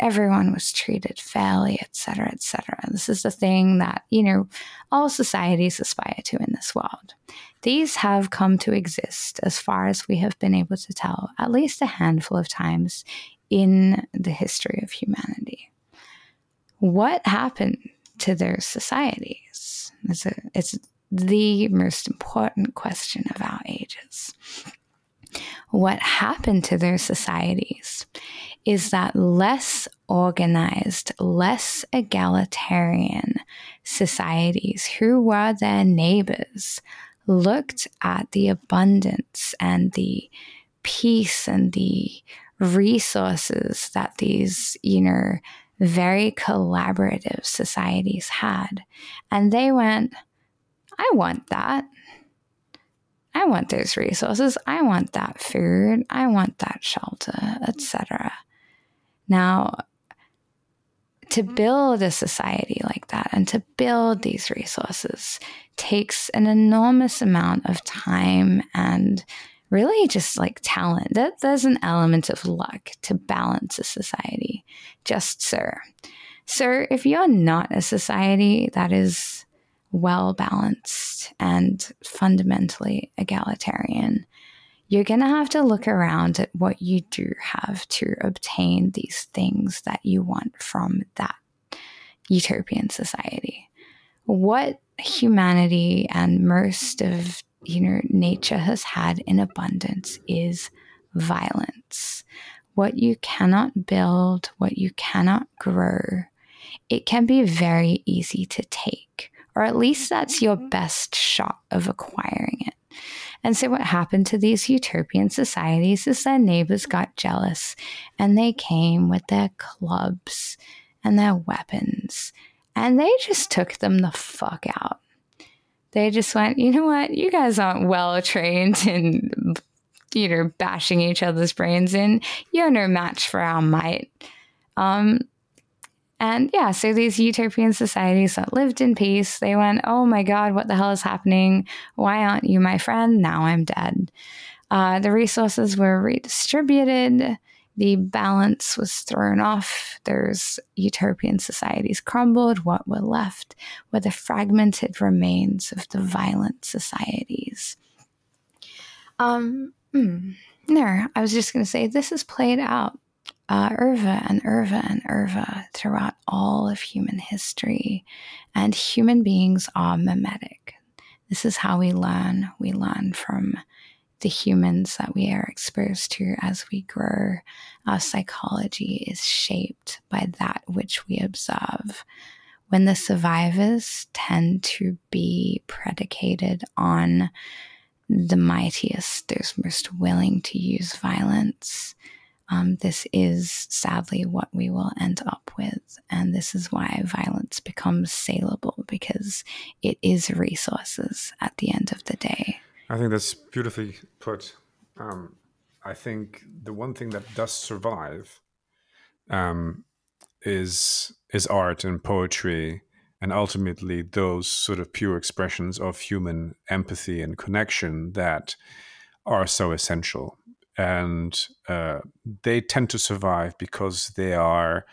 everyone was treated fairly, etc., etc. This is the thing that, you know, all societies aspire to in this world. These have come to exist, as far as we have been able to tell, at least a handful of times in the history of humanity. What happened to their societies? It's, a, it's the most important question of our ages. What happened to their societies is that less organized, less egalitarian societies who were their neighbors looked at the abundance and the peace and the resources that these, you know, very collaborative societies had. And they went, I want that. I want those resources. I want that food. I want that shelter, etc. Now, to mm-hmm. build a society like that and to build these resources takes an enormous amount of time and really just like talent. That there's an element of luck to balance a society, just so. So if you're not a society that is well balanced and fundamentally egalitarian, you're going to have to look around at what you do have to obtain these things that you want from that utopian society. What humanity and most of you know nature has had in abundance is violence. What you cannot build, what you cannot grow, it can be very easy to take, or at least that's your best shot of acquiring it. And so, what happened to these utopian societies is their neighbors got jealous and they came with their clubs and their weapons and they just took them the fuck out. They just went, you know what? You guys aren't well trained in, you know, bashing each other's brains in. You're no match for our might. Um, and yeah, so these utopian societies that lived in peace, they went, oh my God, what the hell is happening? Why aren't you my friend? Now I'm dead. Uh, the resources were redistributed. The balance was thrown off. There's utopian societies crumbled. What were left were the fragmented remains of the violent societies. Um, hmm. no, I was just going to say this is played out uh, Irva and Irva and Irva throughout all of human history. And human beings are mimetic. This is how we learn. We learn from the humans that we are exposed to as we grow. Our psychology is shaped by that which we observe. When the survivors tend to be predicated on the mightiest, those most willing to use violence, um, this is sadly what we will end up with. And this is why violence becomes saleable because it is resources at the end of the day. I think that's beautifully put. Um, I think the one thing that does survive um, is is art and poetry, and ultimately those sort of pure expressions of human empathy and connection that are so essential and uh, they tend to survive because they are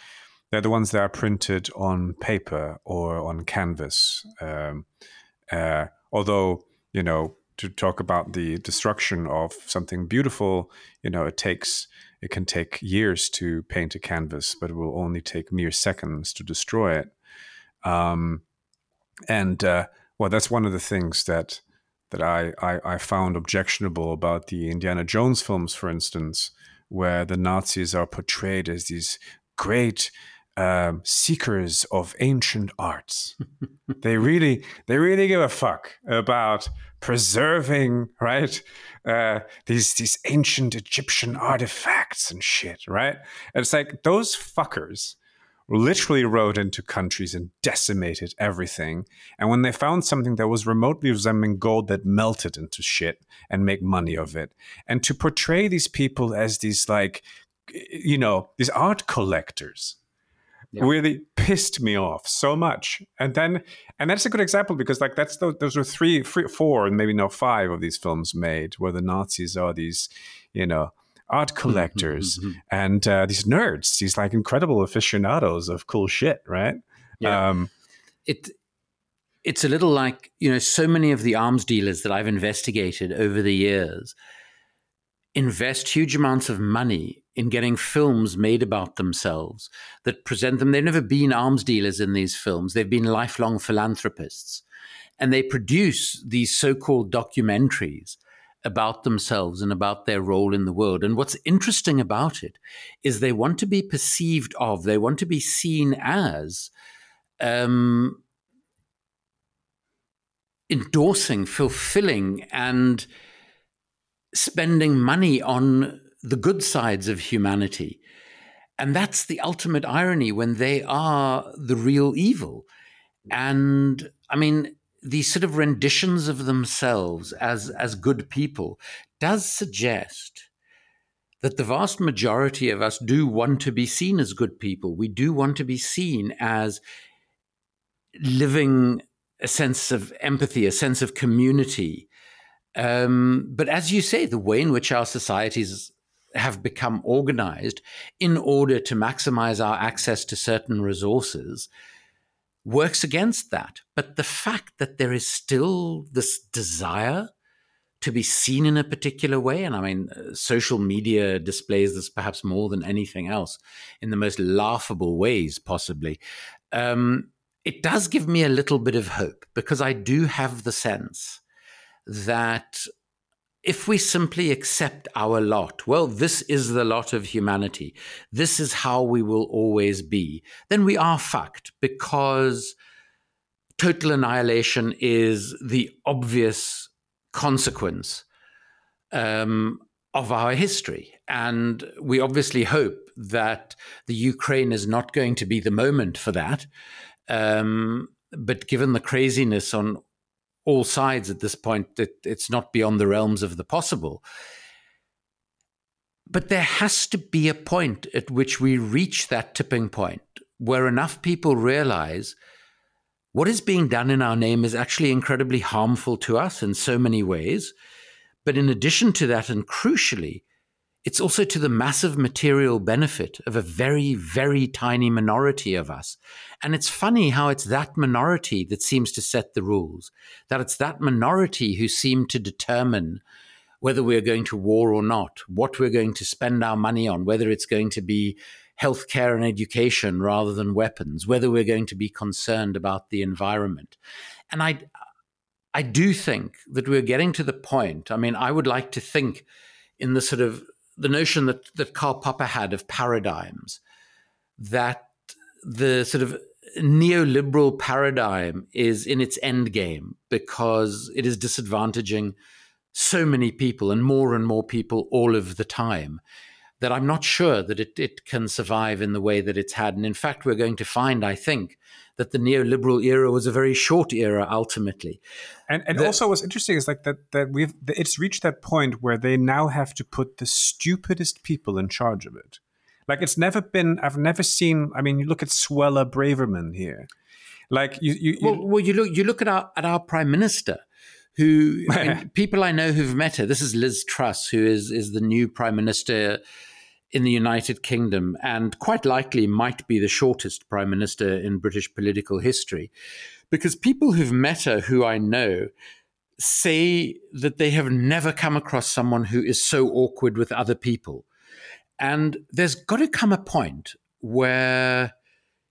they're the ones that are printed on paper or on canvas. Um, uh, although you know to talk about the destruction of something beautiful, you know it takes it can take years to paint a canvas, but it will only take mere seconds to destroy it. Um, and uh, well, that's one of the things that that I, I, I found objectionable about the Indiana Jones films, for instance, where the Nazis are portrayed as these great um, seekers of ancient arts. they really, they really give a fuck about preserving, right? Uh, these these ancient Egyptian artifacts and shit, right? And it's like those fuckers literally rode into countries and decimated everything. And when they found something that was remotely resembling gold that melted into shit and make money of it. And to portray these people as these like you know, these art collectors yeah. really pissed me off so much. And then, and that's a good example because like that's those, those are three, three, four, and maybe now five of these films made where the Nazis are these, you know, art collectors mm-hmm. and uh, these nerds, these like incredible aficionados of cool shit, right? Yeah. Um, it it's a little like you know so many of the arms dealers that I've investigated over the years invest huge amounts of money in getting films made about themselves that present them. They've never been arms dealers in these films. They've been lifelong philanthropists. And they produce these so called documentaries about themselves and about their role in the world. And what's interesting about it is they want to be perceived of, they want to be seen as um, endorsing, fulfilling, and spending money on the good sides of humanity. And that's the ultimate irony when they are the real evil. And I mean, these sort of renditions of themselves as as good people does suggest that the vast majority of us do want to be seen as good people. We do want to be seen as living a sense of empathy, a sense of community. Um, but as you say, the way in which our societies have become organized in order to maximize our access to certain resources works against that. But the fact that there is still this desire to be seen in a particular way, and I mean, uh, social media displays this perhaps more than anything else in the most laughable ways, possibly. Um, it does give me a little bit of hope because I do have the sense that if we simply accept our lot, well, this is the lot of humanity, this is how we will always be, then we are fucked because total annihilation is the obvious consequence um, of our history. And we obviously hope that the Ukraine is not going to be the moment for that. Um, but given the craziness on all sides at this point that it's not beyond the realms of the possible. But there has to be a point at which we reach that tipping point where enough people realize what is being done in our name is actually incredibly harmful to us in so many ways. But in addition to that, and crucially, it's also to the massive material benefit of a very, very tiny minority of us. And it's funny how it's that minority that seems to set the rules, that it's that minority who seem to determine whether we're going to war or not, what we're going to spend our money on, whether it's going to be healthcare and education rather than weapons, whether we're going to be concerned about the environment. And I, I do think that we're getting to the point. I mean, I would like to think in the sort of the notion that, that Karl Popper had of paradigms, that the sort of neoliberal paradigm is in its end game because it is disadvantaging so many people and more and more people all of the time that I'm not sure that it, it can survive in the way that it's had. And in fact, we're going to find, I think, that the neoliberal era was a very short era ultimately. And and the, also what's interesting is like that that we've it's reached that point where they now have to put the stupidest people in charge of it. Like it's never been I've never seen I mean you look at Suella Braverman here. Like you, you, you well, well you look you look at our at our prime minister who I mean, people I know who've met her. This is Liz Truss, who is is the new prime minister in the United Kingdom, and quite likely might be the shortest prime minister in British political history, because people who've met her, who I know, say that they have never come across someone who is so awkward with other people, and there's got to come a point where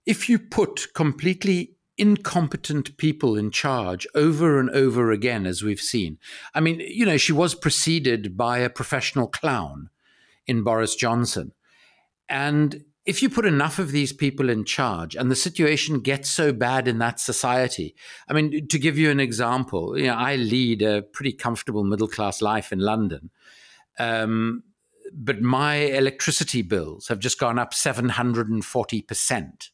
if you put completely incompetent people in charge over and over again, as we've seen. I mean, you know, she was preceded by a professional clown in Boris Johnson. And if you put enough of these people in charge and the situation gets so bad in that society, I mean, to give you an example, you know, I lead a pretty comfortable middle class life in London. Um, but my electricity bills have just gone up 740%.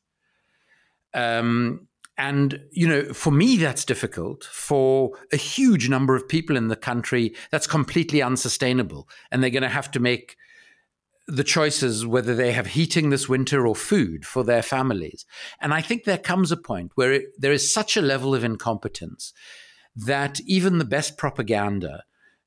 Um, and, you know, for me, that's difficult. For a huge number of people in the country, that's completely unsustainable. And they're going to have to make the choices whether they have heating this winter or food for their families. And I think there comes a point where it, there is such a level of incompetence that even the best propaganda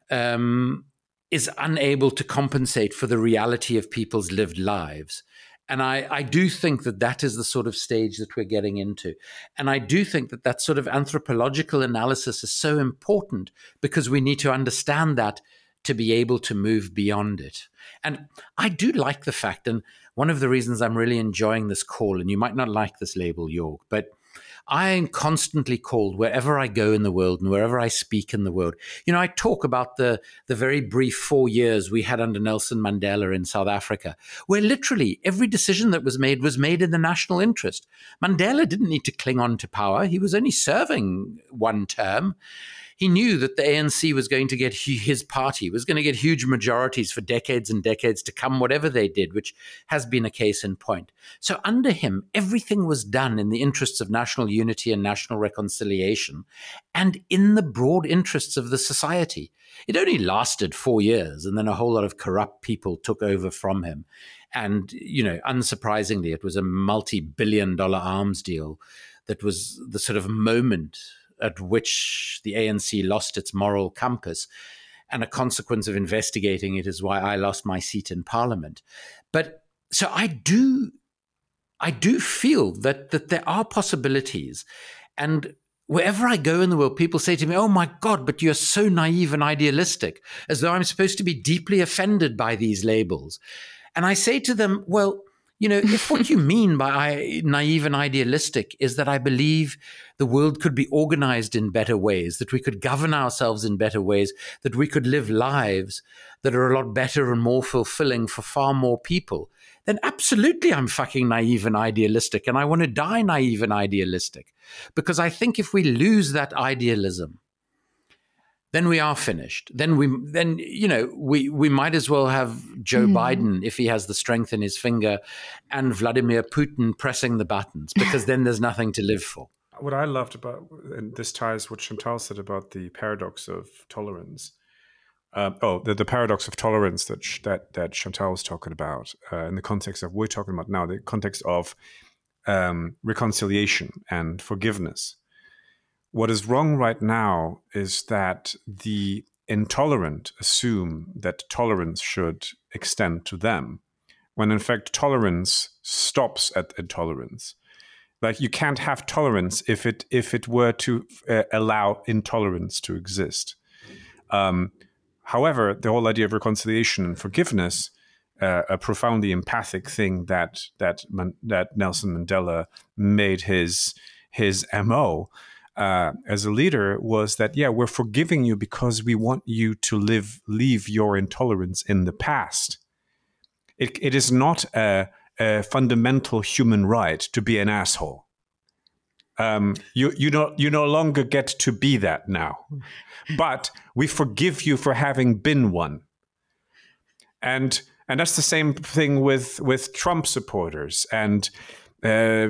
um, is unable to compensate for the reality of people's lived lives. And I, I do think that that is the sort of stage that we're getting into. And I do think that that sort of anthropological analysis is so important because we need to understand that to be able to move beyond it. And I do like the fact, and one of the reasons I'm really enjoying this call, and you might not like this label, Jörg, but I am constantly called wherever I go in the world and wherever I speak in the world. You know, I talk about the, the very brief four years we had under Nelson Mandela in South Africa, where literally every decision that was made was made in the national interest. Mandela didn't need to cling on to power, he was only serving one term he knew that the ANC was going to get his party was going to get huge majorities for decades and decades to come, whatever they did, which has been a case in point. So under him, everything was done in the interests of national unity and national reconciliation, and in the broad interests of the society. It only lasted four years, and then a whole lot of corrupt people took over from him. And, you know, unsurprisingly, it was a multi billion dollar arms deal that was the sort of moment at which the ANC lost its moral compass. And a consequence of investigating it is why I lost my seat in parliament. But so I do, I do feel that that there are possibilities, and wherever I go in the world, people say to me, "Oh my God, but you're so naive and idealistic," as though I'm supposed to be deeply offended by these labels. And I say to them, "Well." You know, if what you mean by naive and idealistic is that I believe the world could be organized in better ways, that we could govern ourselves in better ways, that we could live lives that are a lot better and more fulfilling for far more people, then absolutely I'm fucking naive and idealistic. And I want to die naive and idealistic. Because I think if we lose that idealism, then we are finished. Then we then you know we we might as well have Joe mm. Biden if he has the strength in his finger, and Vladimir Putin pressing the buttons because then there's nothing to live for. What I loved about and this ties what Chantal said about the paradox of tolerance. Uh, oh, the, the paradox of tolerance that that that Chantal was talking about uh, in the context of we're talking about now, the context of um, reconciliation and forgiveness what is wrong right now is that the intolerant assume that tolerance should extend to them, when in fact tolerance stops at intolerance. Like you can't have tolerance if it if it were to uh, allow intolerance to exist. Um, however, the whole idea of reconciliation and forgiveness, uh, a profoundly empathic thing that that that Nelson Mandela made his his mo uh, as a leader was that yeah we're forgiving you because we want you to live leave your intolerance in the past. It, it is not a, a fundamental human right to be an asshole. Um, you you no you no longer get to be that now, but we forgive you for having been one. And and that's the same thing with with Trump supporters and uh,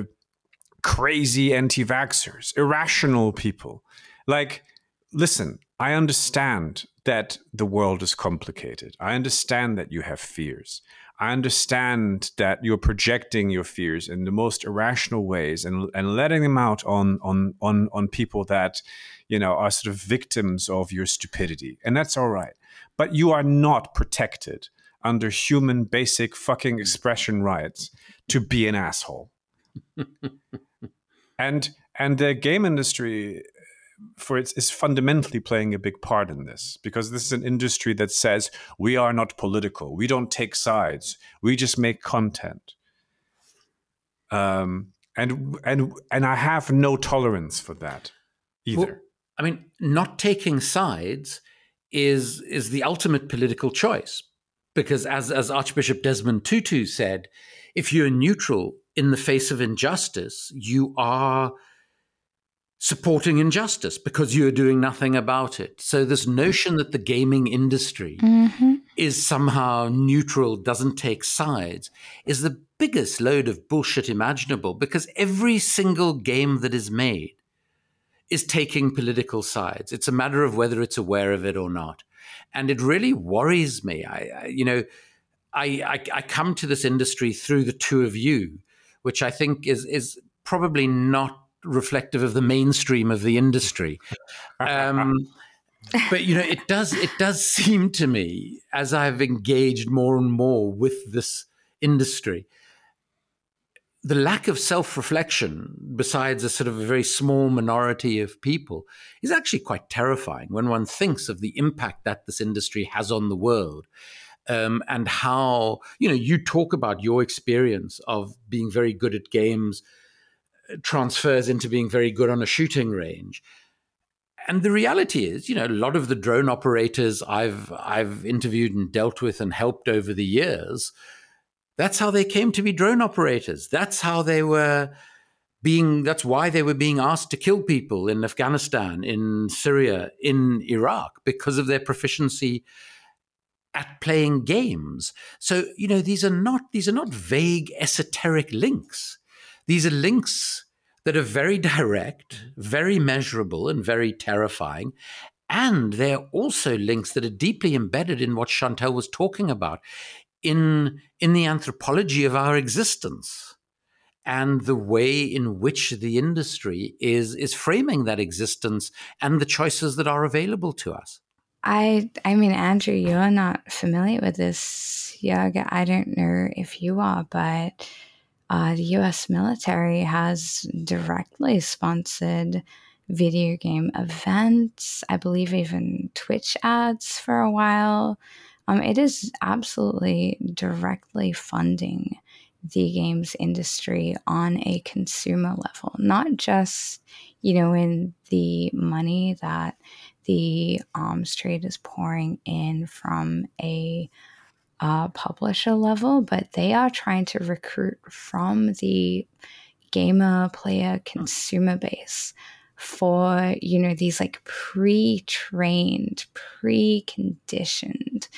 crazy anti-vaxxers, irrational people. Like, listen, I understand that the world is complicated. I understand that you have fears. I understand that you're projecting your fears in the most irrational ways and, and letting them out on, on, on, on people that, you know, are sort of victims of your stupidity. And that's all right. But you are not protected under human basic fucking expression rights to be an asshole. and and the game industry for it is fundamentally playing a big part in this because this is an industry that says we are not political, we don't take sides, we just make content. Um, and and and I have no tolerance for that either. Well, I mean, not taking sides is is the ultimate political choice because, as as Archbishop Desmond Tutu said, if you're neutral in the face of injustice, you are supporting injustice because you're doing nothing about it. So, this notion that the gaming industry mm-hmm. is somehow neutral, doesn't take sides, is the biggest load of bullshit imaginable because every single game that is made is taking political sides. It's a matter of whether it's aware of it or not. And it really worries me. I, I you know, I, I, I come to this industry through the two of you, which I think is is probably not reflective of the mainstream of the industry. Um, but you know, it does it does seem to me as I've engaged more and more with this industry, the lack of self-reflection, besides a sort of a very small minority of people, is actually quite terrifying when one thinks of the impact that this industry has on the world. Um, and how you know you talk about your experience of being very good at games transfers into being very good on a shooting range. And the reality is, you know, a lot of the drone operators I've I've interviewed and dealt with and helped over the years, that's how they came to be drone operators. That's how they were being that's why they were being asked to kill people in Afghanistan, in Syria, in Iraq because of their proficiency at playing games. So, you know, these are not these are not vague esoteric links. These are links that are very direct, very measurable, and very terrifying. And they're also links that are deeply embedded in what Chantal was talking about in, in the anthropology of our existence and the way in which the industry is, is framing that existence and the choices that are available to us. I I mean, Andrew, you're not familiar with this, Yoga. I don't know if you are, but uh, the US military has directly sponsored video game events, I believe even Twitch ads for a while. Um, it is absolutely directly funding the games industry on a consumer level, not just, you know, in the money that the arms trade is pouring in from a uh, publisher level, but they are trying to recruit from the gamer player consumer base for you know these like pre-trained pre-conditioned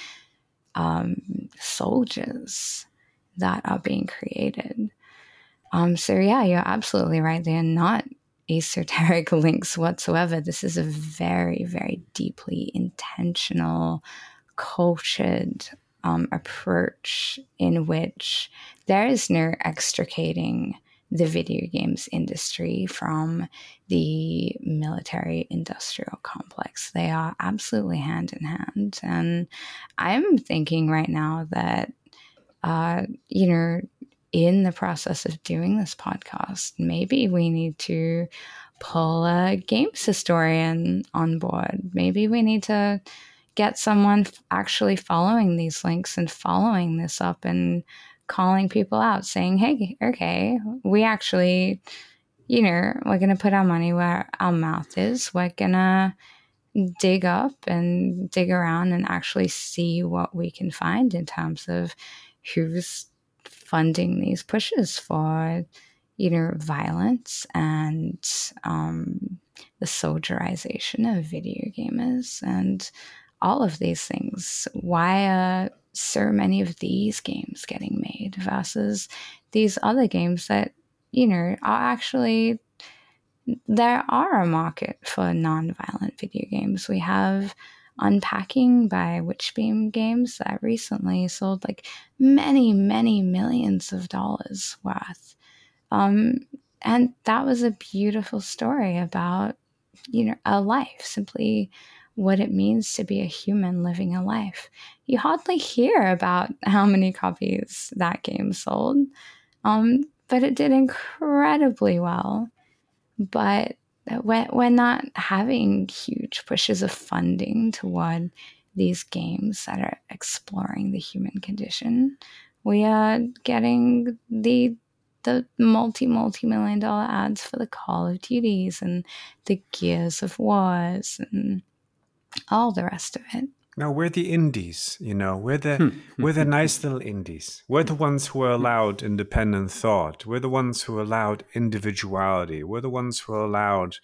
um, soldiers that are being created. Um, so yeah you're absolutely right. They're not esoteric links whatsoever this is a very very deeply intentional cultured um, approach in which there is no extricating the video games industry from the military industrial complex. They are absolutely hand in hand. And I'm thinking right now that, uh, you know, in the process of doing this podcast, maybe we need to pull a games historian on board. Maybe we need to get someone actually following these links and following this up and calling people out saying, hey, okay, we actually, you know, we're going to put our money where our mouth is. We're going to dig up and dig around and actually see what we can find in terms of who's funding these pushes for, you know, violence and um, the soldierization of video gamers and all of these things. Why are so many of these games getting made versus these other games that, you know, are actually there are a market for non-violent video games. We have Unpacking by Witch Beam Games that recently sold like many, many millions of dollars worth. Um, and that was a beautiful story about, you know, a life, simply what it means to be a human living a life. You hardly hear about how many copies that game sold, um, but it did incredibly well. But we're, we're not having huge pushes of funding toward these games that are exploring the human condition. We are getting the the multi multi million dollar ads for the Call of Duties and the Gears of Wars and all the rest of it. No, we're the indies, you know. We're the hmm. we're the nice little indies. We're the ones who are allowed independent thought. We're the ones who are allowed individuality. We're the ones who are allowed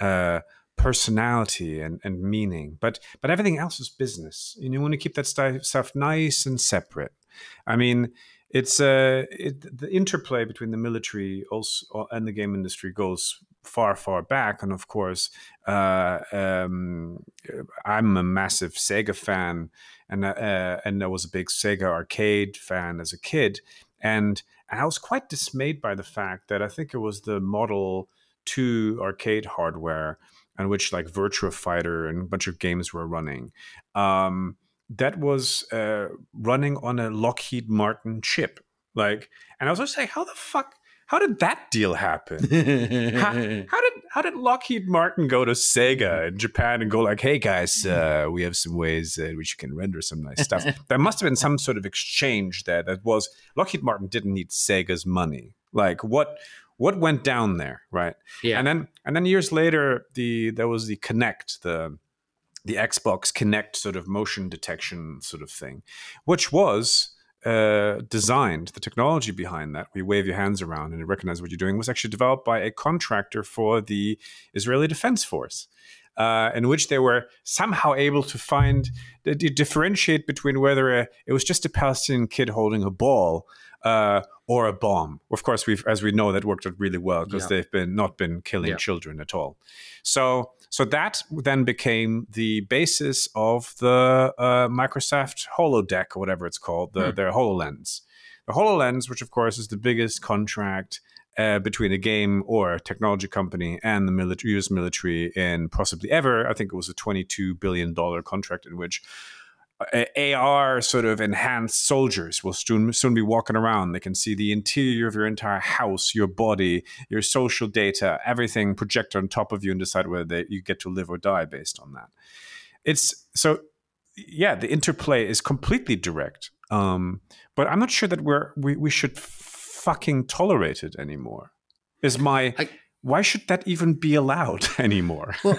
uh, personality and, and meaning. But but everything else is business. You, know, you want to keep that stuff nice and separate. I mean, it's uh, it, the interplay between the military also and the game industry goes far, far back. And of course, uh, um, I'm a massive Sega fan, and uh, and I was a big Sega arcade fan as a kid, and I was quite dismayed by the fact that I think it was the Model Two arcade hardware on which like Virtua Fighter and a bunch of games were running. Um, that was uh, running on a Lockheed Martin chip. Like, and I was just like, how the fuck how did that deal happen? how, how, did how did Lockheed Martin go to Sega in Japan and go like, "Hey guys, uh, we have some ways uh, which you can render some nice stuff." there must have been some sort of exchange there. That was Lockheed Martin didn't need Sega's money. Like what what went down there, right? Yeah. And then and then years later, the there was the Kinect, the the Xbox Kinect sort of motion detection sort of thing, which was uh, designed, the technology behind that, where you wave your hands around and it recognizes what you're doing, was actually developed by a contractor for the Israeli Defense Force. Uh, in which they were somehow able to find to differentiate between whether a, it was just a Palestinian kid holding a ball uh, or a bomb. Of course, we've as we know that worked out really well because yeah. they've been not been killing yeah. children at all. So so that then became the basis of the uh, Microsoft Holodeck or whatever it's called, the, hmm. their HoloLens. The HoloLens, which of course is the biggest contract uh, between a game or a technology company and the military, US military in possibly ever. I think it was a $22 billion contract in which AR sort of enhanced soldiers will soon, soon be walking around. They can see the interior of your entire house, your body, your social data, everything projected on top of you and decide whether they, you get to live or die based on that. It's so, yeah, the interplay is completely direct. Um, but I'm not sure that we're, we, we should fucking tolerate it anymore. Is my, I, why should that even be allowed anymore? Well,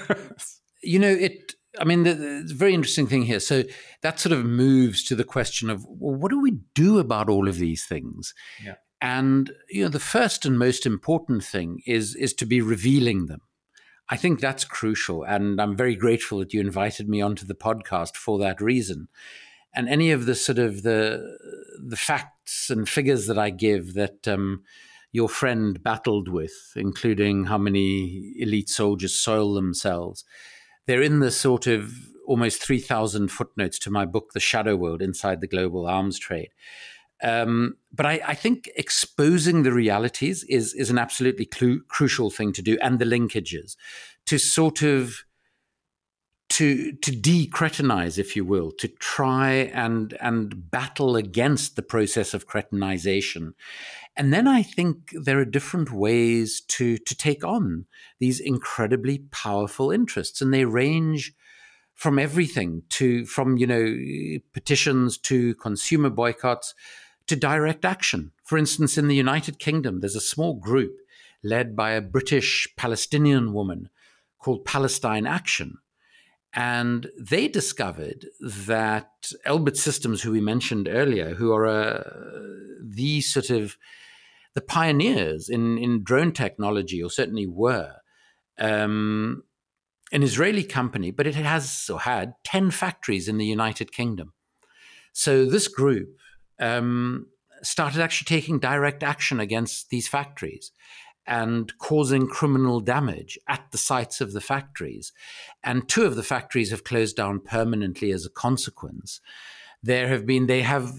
you know, it, I mean, the, the very interesting thing here. So that sort of moves to the question of well, what do we do about all of these things? Yeah. And you know, the first and most important thing is is to be revealing them. I think that's crucial, and I'm very grateful that you invited me onto the podcast for that reason. And any of the sort of the the facts and figures that I give that um, your friend battled with, including how many elite soldiers soil themselves they're in the sort of almost 3,000 footnotes to my book, The Shadow World Inside the Global Arms Trade. Um, but I, I, think exposing the realities is, is an absolutely clu- crucial thing to do, and the linkages to sort of to to decretinize, if you will, to try and and battle against the process of cretinization, and then I think there are different ways to, to take on these incredibly powerful interests, and they range from everything to from you know petitions to consumer boycotts to direct action. For instance, in the United Kingdom, there's a small group led by a British Palestinian woman called Palestine Action. And they discovered that Elbit Systems, who we mentioned earlier, who are uh, the sort of the pioneers in, in drone technology, or certainly were, um, an Israeli company, but it has or had 10 factories in the United Kingdom. So this group um, started actually taking direct action against these factories and causing criminal damage at the sites of the factories. And two of the factories have closed down permanently as a consequence. There have been, they have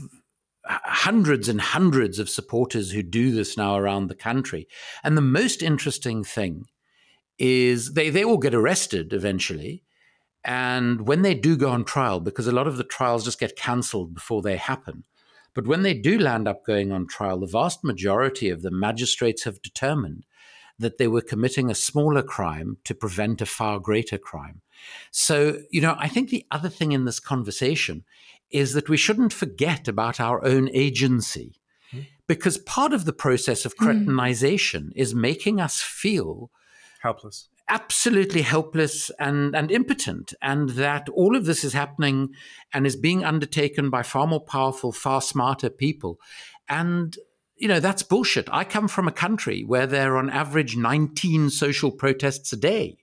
hundreds and hundreds of supporters who do this now around the country. And the most interesting thing is they, they all get arrested eventually. And when they do go on trial, because a lot of the trials just get cancelled before they happen, but when they do land up going on trial, the vast majority of the magistrates have determined that they were committing a smaller crime to prevent a far greater crime. So, you know, I think the other thing in this conversation is that we shouldn't forget about our own agency. Mm. Because part of the process of hmm. cretinization mm. is making us feel helpless absolutely helpless and, and impotent, and that all of this is happening and is being undertaken by far more powerful, far smarter people. And, you know, that's bullshit. I come from a country where there are on average 19 social protests a day.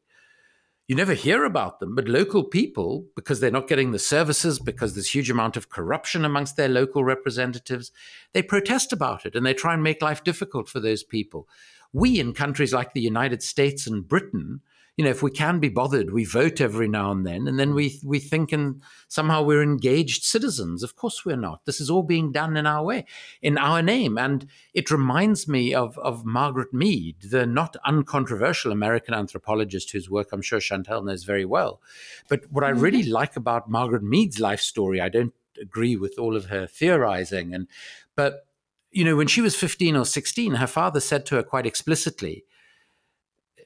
You never hear about them, but local people, because they're not getting the services, because there's huge amount of corruption amongst their local representatives, they protest about it and they try and make life difficult for those people we in countries like the United States and Britain, you know, if we can be bothered, we vote every now and then, and then we we think and somehow we're engaged citizens. Of course, we're not. This is all being done in our way, in our name, and it reminds me of of Margaret Mead, the not uncontroversial American anthropologist whose work I'm sure Chantal knows very well. But what I really mm-hmm. like about Margaret Mead's life story, I don't agree with all of her theorizing, and but you know, when she was 15 or 16, her father said to her quite explicitly,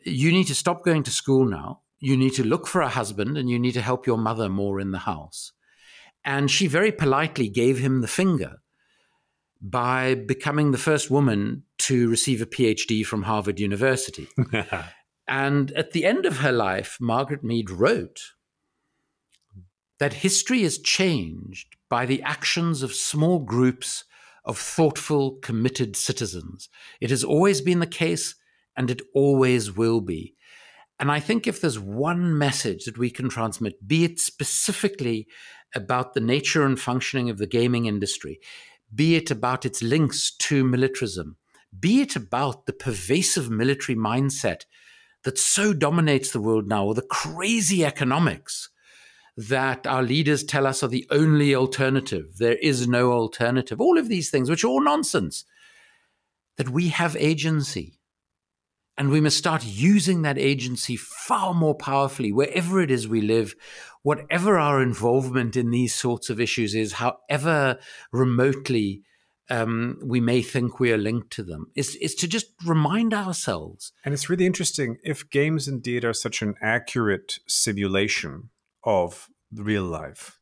You need to stop going to school now. You need to look for a husband and you need to help your mother more in the house. And she very politely gave him the finger by becoming the first woman to receive a PhD from Harvard University. and at the end of her life, Margaret Mead wrote that history is changed by the actions of small groups of thoughtful, committed citizens. It has always been the case, and it always will be. And I think if there's one message that we can transmit, be it specifically about the nature and functioning of the gaming industry, be it about its links to militarism, be it about the pervasive military mindset that so dominates the world now, or the crazy economics that our leaders tell us are the only alternative. There is no alternative. All of these things, which are all nonsense, that we have agency. And we must start using that agency far more powerfully wherever it is we live, whatever our involvement in these sorts of issues is, however remotely um, we may think we are linked to them, is, is to just remind ourselves. And it's really interesting if games indeed are such an accurate simulation of real life,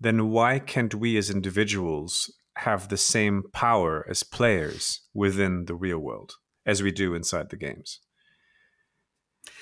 then why can't we as individuals have the same power as players within the real world as we do inside the games?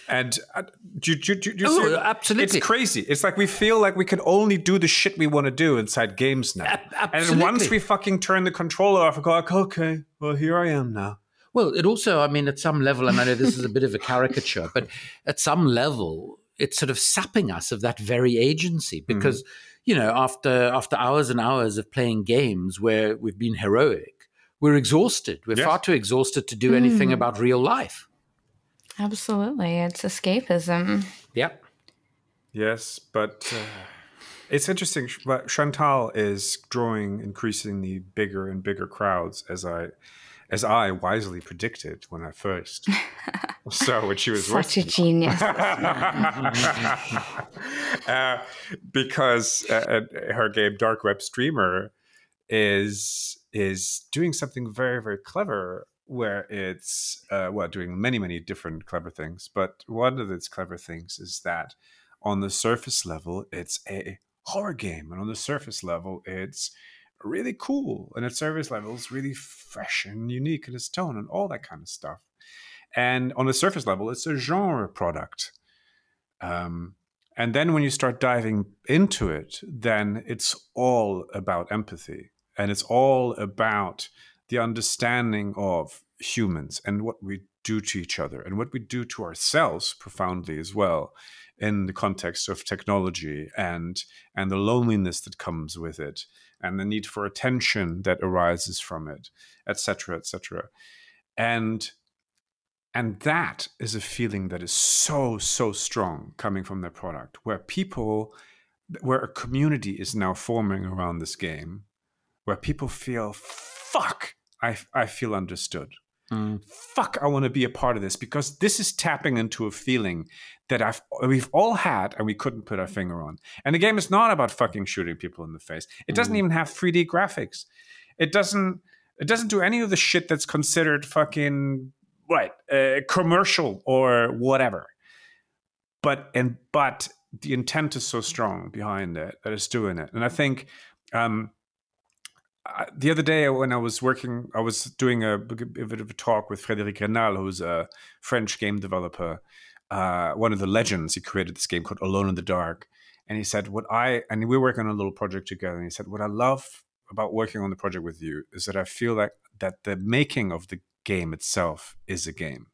And uh, do, do, do, do oh, absolutely, it's crazy. It's like we feel like we can only do the shit we want to do inside games now. and once we fucking turn the controller off, we go like, okay, well here I am now. Well, it also, I mean, at some level, and I know this is a bit of a caricature, but at some level, it's sort of sapping us of that very agency mm-hmm. because mm-hmm. you know after after hours and hours of playing games where we've been heroic we're exhausted we're yes. far too exhausted to do anything mm. about real life absolutely it's escapism yep yes but uh, it's interesting but chantal is drawing increasingly bigger and bigger crowds as i as I wisely predicted when I first saw what she was such a genius. uh, because uh, her game Dark Web Streamer is is doing something very very clever where it's uh, well doing many many different clever things but one of its clever things is that on the surface level, it's a horror game, and on the surface level, it's really cool, and its service level, it's really fresh and unique in its tone and all that kind of stuff. And on the surface level, it's a genre product. Um, and then when you start diving into it, then it's all about empathy and it's all about the understanding of humans and what we do to each other and what we do to ourselves profoundly as well in the context of technology and and the loneliness that comes with it and the need for attention that arises from it etc etc and and that is a feeling that is so so strong coming from their product where people where a community is now forming around this game where people feel fuck i i feel understood Mm. Fuck, I want to be a part of this because this is tapping into a feeling that I've we've all had and we couldn't put our finger on. And the game is not about fucking shooting people in the face. It doesn't mm. even have 3D graphics. It doesn't it doesn't do any of the shit that's considered fucking what uh, commercial or whatever. But and but the intent is so strong behind it that it's doing it. And I think um, the other day when I was working, I was doing a, a bit of a talk with Frédéric Raynal, who's a French game developer, uh, one of the legends. He created this game called Alone in the Dark, and he said, "What I and we are working on a little project together." And he said, "What I love about working on the project with you is that I feel like that the making of the game itself is a game.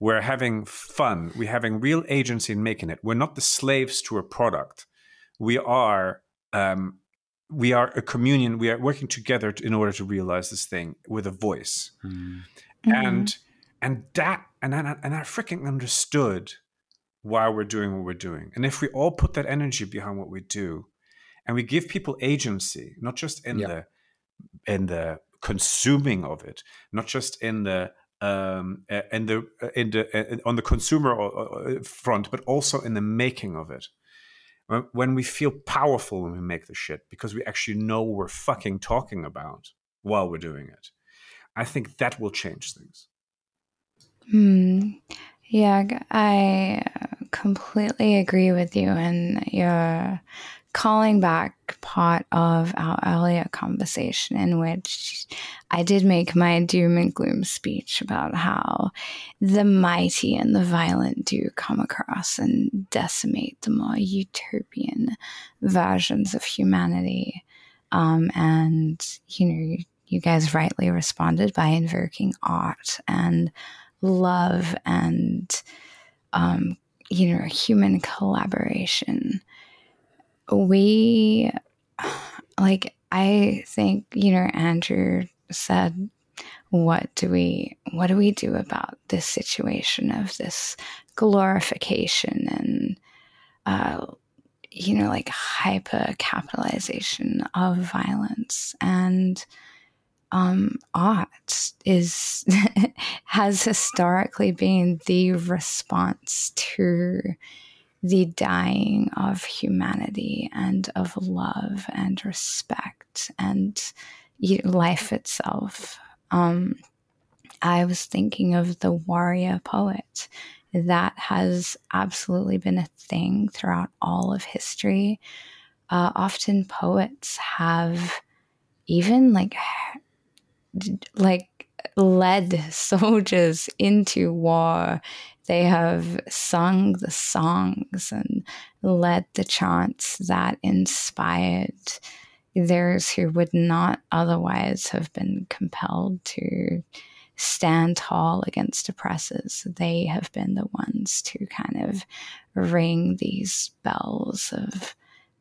We're having fun. We're having real agency in making it. We're not the slaves to a product. We are." Um, we are a communion. We are working together to, in order to realize this thing with a voice, mm. and mm-hmm. and that and I, and I freaking understood why we're doing what we're doing. And if we all put that energy behind what we do, and we give people agency, not just in the in the consuming of it, not just in the um, uh, in the uh, in the uh, on the consumer front, but also in the making of it when we feel powerful when we make the shit because we actually know we're fucking talking about while we're doing it. I think that will change things. Hmm. Yeah, I completely agree with you. And you're calling back part of our earlier conversation in which I did make my doom and gloom speech about how the mighty and the violent do come across and decimate the more utopian versions of humanity. Um, and, you know, you, guys rightly responded by invoking art and love and, um, you know, human collaboration we like I think, you know, Andrew said, what do we what do we do about this situation of this glorification and uh, you know like hyper capitalization of violence? And um, art is has historically been the response to the dying of humanity and of love and respect and life itself. Um, I was thinking of the warrior poet. That has absolutely been a thing throughout all of history. Uh, often poets have even like like led soldiers into war they have sung the songs and led the chants that inspired those who would not otherwise have been compelled to stand tall against oppressors. They have been the ones to kind of ring these bells of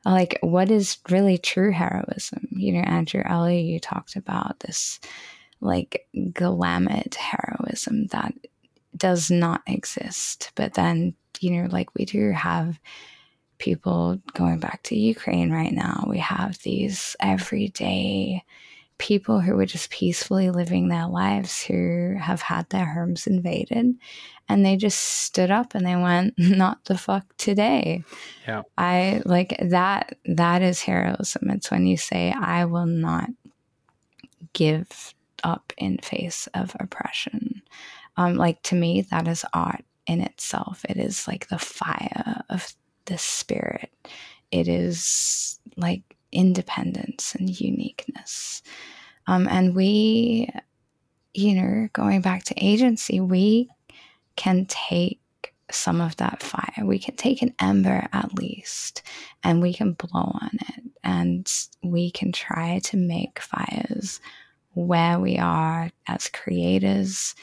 like what is really true heroism. You know, Andrew Ellie, you talked about this like glamored heroism that does not exist. But then, you know, like we do have people going back to Ukraine right now. We have these everyday people who were just peacefully living their lives who have had their homes invaded. And they just stood up and they went not the fuck today. Yeah. I like that that is heroism. It's when you say i will not give up in face of oppression um, like to me, that is art in itself. It is like the fire of the spirit. It is like independence and uniqueness. Um, and we, you know, going back to agency, we can take some of that fire. We can take an ember at least and we can blow on it and we can try to make fires where we are as creators.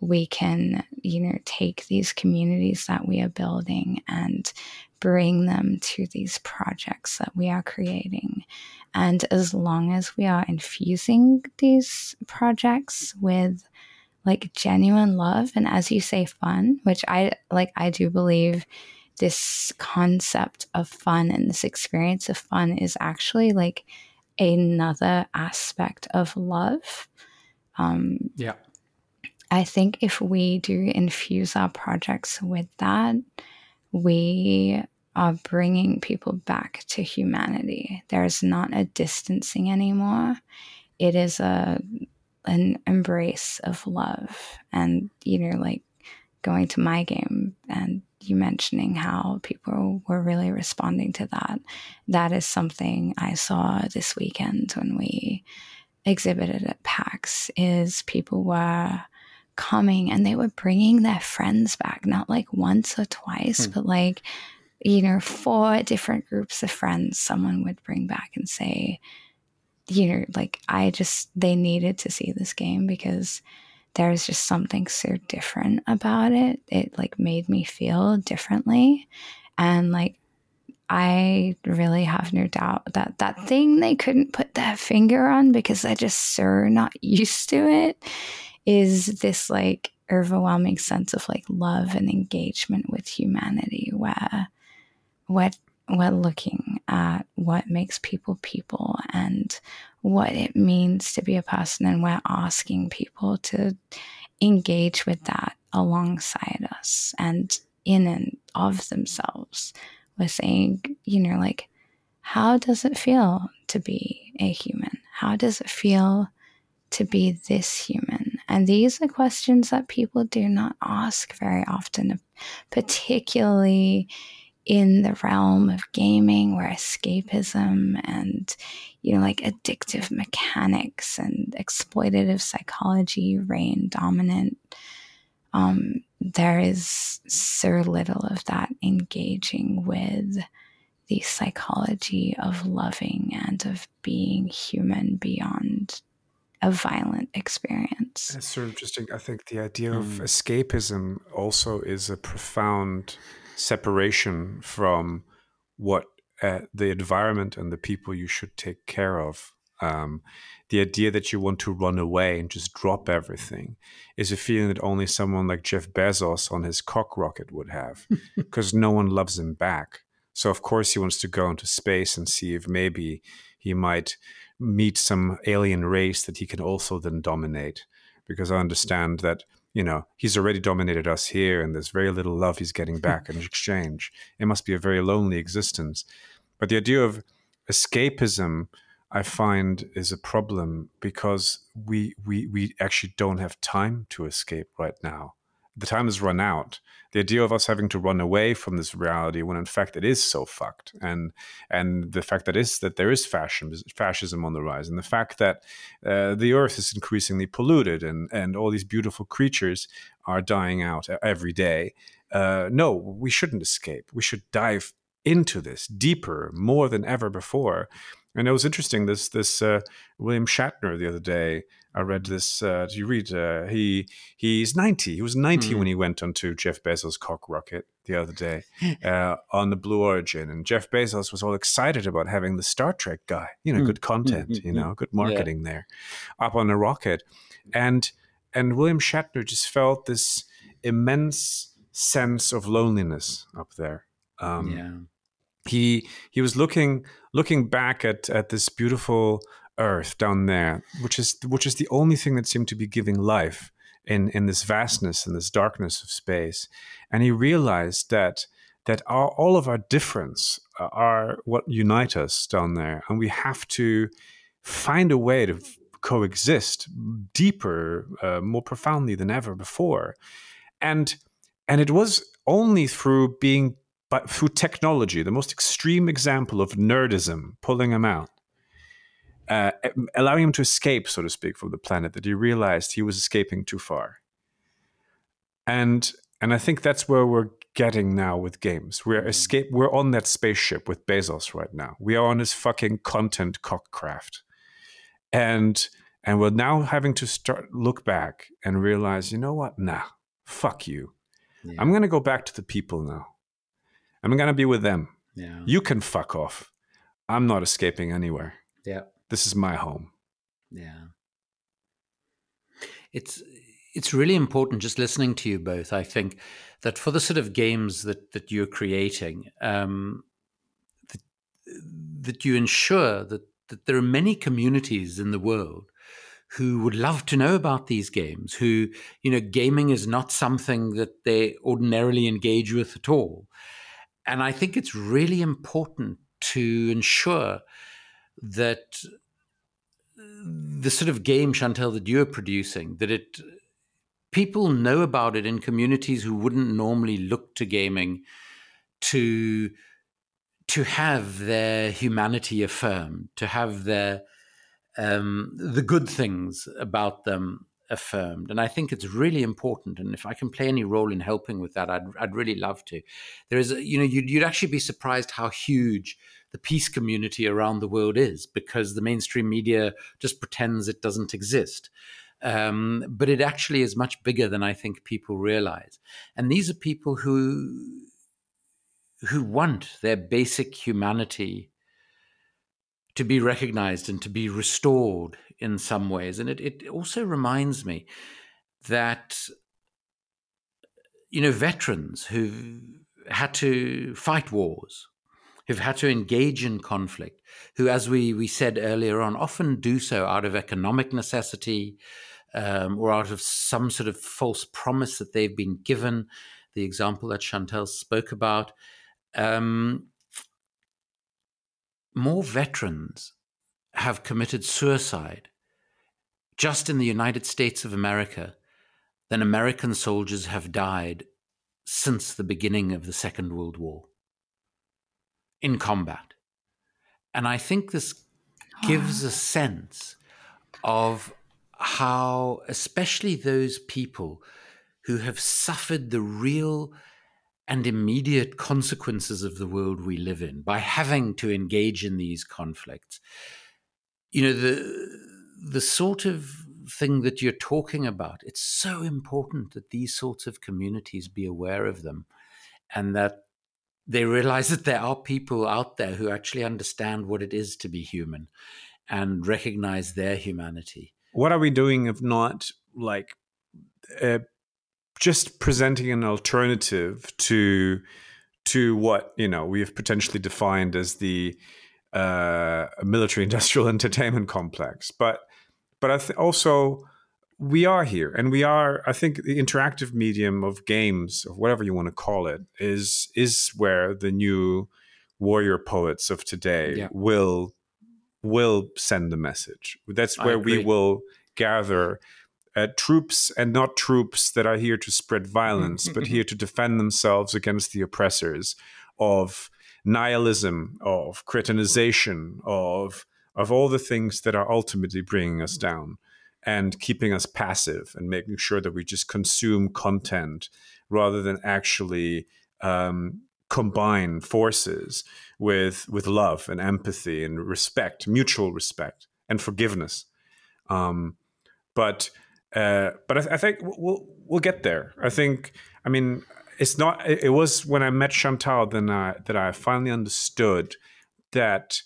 We can, you know, take these communities that we are building and bring them to these projects that we are creating. And as long as we are infusing these projects with like genuine love and as you say fun which i like i do believe this concept of fun and this experience of fun is actually like another aspect of love um yeah i think if we do infuse our projects with that we are bringing people back to humanity. There's not a distancing anymore. It is a an embrace of love and you know like going to my game and you mentioning how people were really responding to that. That is something i saw this weekend when we exhibited at pax is people were coming and they were bringing their friends back not like once or twice hmm. but like you know four different groups of friends someone would bring back and say you know, like I just, they needed to see this game because there's just something so different about it. It like made me feel differently. And like, I really have no doubt that that thing they couldn't put their finger on because they're just so not used to it is this like overwhelming sense of like love and engagement with humanity where what we're looking at what makes people people and what it means to be a person, and we're asking people to engage with that alongside us and in and of themselves. We're saying, you know, like, how does it feel to be a human? How does it feel to be this human? And these are questions that people do not ask very often, particularly in the realm of gaming where escapism and you know like addictive mechanics and exploitative psychology reign dominant. Um, there is so little of that engaging with the psychology of loving and of being human beyond a violent experience. That's sort of interesting. I think the idea mm. of escapism also is a profound separation from what uh, the environment and the people you should take care of. Um, the idea that you want to run away and just drop everything is a feeling that only someone like Jeff Bezos on his cock rocket would have, because no one loves him back. So of course he wants to go into space and see if maybe he might meet some alien race that he can also then dominate. Because I hmm. understand that you know, he's already dominated us here and there's very little love he's getting hmm. back in exchange. It must be a very lonely existence. But the idea of escapism, I find, is a problem because we we we actually don't have time to escape right now the time has run out. The idea of us having to run away from this reality when in fact it is so fucked, and and the fact that is that there is fascism, fascism on the rise, and the fact that uh, the earth is increasingly polluted, and and all these beautiful creatures are dying out every day. Uh, no, we shouldn't escape. We should dive into this deeper, more than ever before. And it was interesting. This this uh, William Shatner the other day I read this. Uh, do you read? Uh, he he's ninety. He was ninety mm. when he went onto Jeff Bezos' cock rocket the other day uh, on the Blue Origin, and Jeff Bezos was all excited about having the Star Trek guy. You know, mm. good content. Mm-hmm. You know, good marketing yeah. there, up on a rocket, and and William Shatner just felt this immense sense of loneliness up there. Um, yeah. He he was looking looking back at at this beautiful earth down there, which is which is the only thing that seemed to be giving life in in this vastness and this darkness of space. And he realized that that our, all of our difference are what unite us down there, and we have to find a way to coexist deeper, uh, more profoundly than ever before. And and it was only through being but through technology, the most extreme example of nerdism, pulling him out, uh, allowing him to escape, so to speak, from the planet that he realized he was escaping too far. And and I think that's where we're getting now with games. We're mm-hmm. escape. We're on that spaceship with Bezos right now. We are on his fucking content cockcraft, and and we're now having to start look back and realize, you know what? Nah, fuck you. Yeah. I'm gonna go back to the people now. I'm gonna be with them. Yeah. You can fuck off. I'm not escaping anywhere. Yeah. This is my home. Yeah. It's it's really important just listening to you both. I think that for the sort of games that that you're creating, um, that, that you ensure that that there are many communities in the world who would love to know about these games. Who you know, gaming is not something that they ordinarily engage with at all, and I think it's really important to ensure that the sort of game, Chantal, that you're producing, that it people know about it in communities who wouldn't normally look to gaming to to have their humanity affirmed, to have their um, the good things about them affirmed. And I think it's really important. And if I can play any role in helping with that, I'd, I'd really love to. There is, a, you know, you'd, you'd actually be surprised how huge the peace community around the world is because the mainstream media just pretends it doesn't exist. Um, but it actually is much bigger than I think people realize. And these are people who who want their basic humanity to be recognized and to be restored in some ways. And it, it also reminds me that you know veterans who've had to fight wars who've had to engage in conflict, who, as we, we said earlier on, often do so out of economic necessity um, or out of some sort of false promise that they've been given. The example that Chantal spoke about. Um, more veterans have committed suicide just in the United States of America than American soldiers have died since the beginning of the Second World War in combat. And I think this gives a sense of how, especially those people who have suffered the real and immediate consequences of the world we live in by having to engage in these conflicts, you know, the the sort of thing that you're talking about, it's so important that these sorts of communities be aware of them and that they realize that there are people out there who actually understand what it is to be human and recognize their humanity. What are we doing if not like uh, just presenting an alternative to to what you know we have potentially defined as the uh, military industrial entertainment complex, but but I th- also we are here and we are i think the interactive medium of games or whatever you want to call it is is where the new warrior poets of today yeah. will will send the message. That's where we will gather uh, troops and not troops that are here to spread violence but here to defend themselves against the oppressors of nihilism of cretinization of of all the things that are ultimately bringing us down and keeping us passive and making sure that we just consume content rather than actually um, combine forces with with love and empathy and respect, mutual respect and forgiveness. Um, but uh, but I, th- I, think we'll we'll get there. I think. I mean, it's not. It, was when I met Chantal then I, that I finally understood that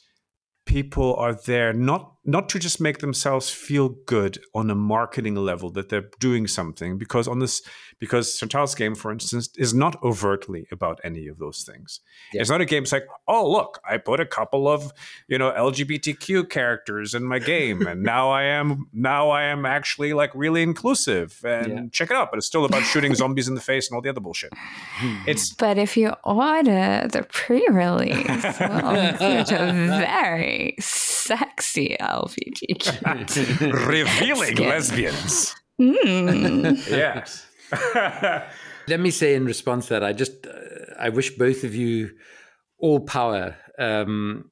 people are there not not to just make themselves feel good on a marketing level that they're doing something because on this because Chantal's game for instance is not overtly about any of those things. Yeah. It's not a game it's like, "Oh, look, I put a couple of, you know, LGBTQ characters in my game and now I am now I am actually like really inclusive and yeah. check it out, but it's still about shooting zombies in the face and all the other bullshit." Hmm. It's But if you order the pre-release, well, it's a very sexy LGBTQ. Revealing lesbians. Mm. yes. Let me say in response to that, I just uh, I wish both of you all power um,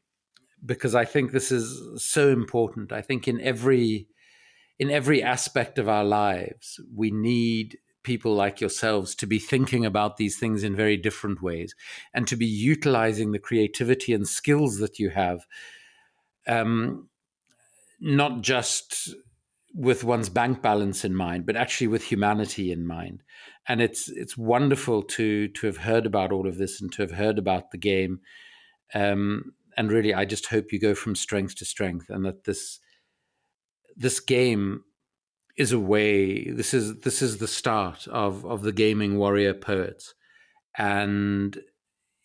because I think this is so important. I think in every in every aspect of our lives, we need people like yourselves to be thinking about these things in very different ways and to be utilizing the creativity and skills that you have um, not just with one's bank balance in mind but actually with humanity in mind. And it's it's wonderful to to have heard about all of this and to have heard about the game. Um, and really i just hope you go from strength to strength and that this this game is a way this is this is the start of of the gaming warrior poets. And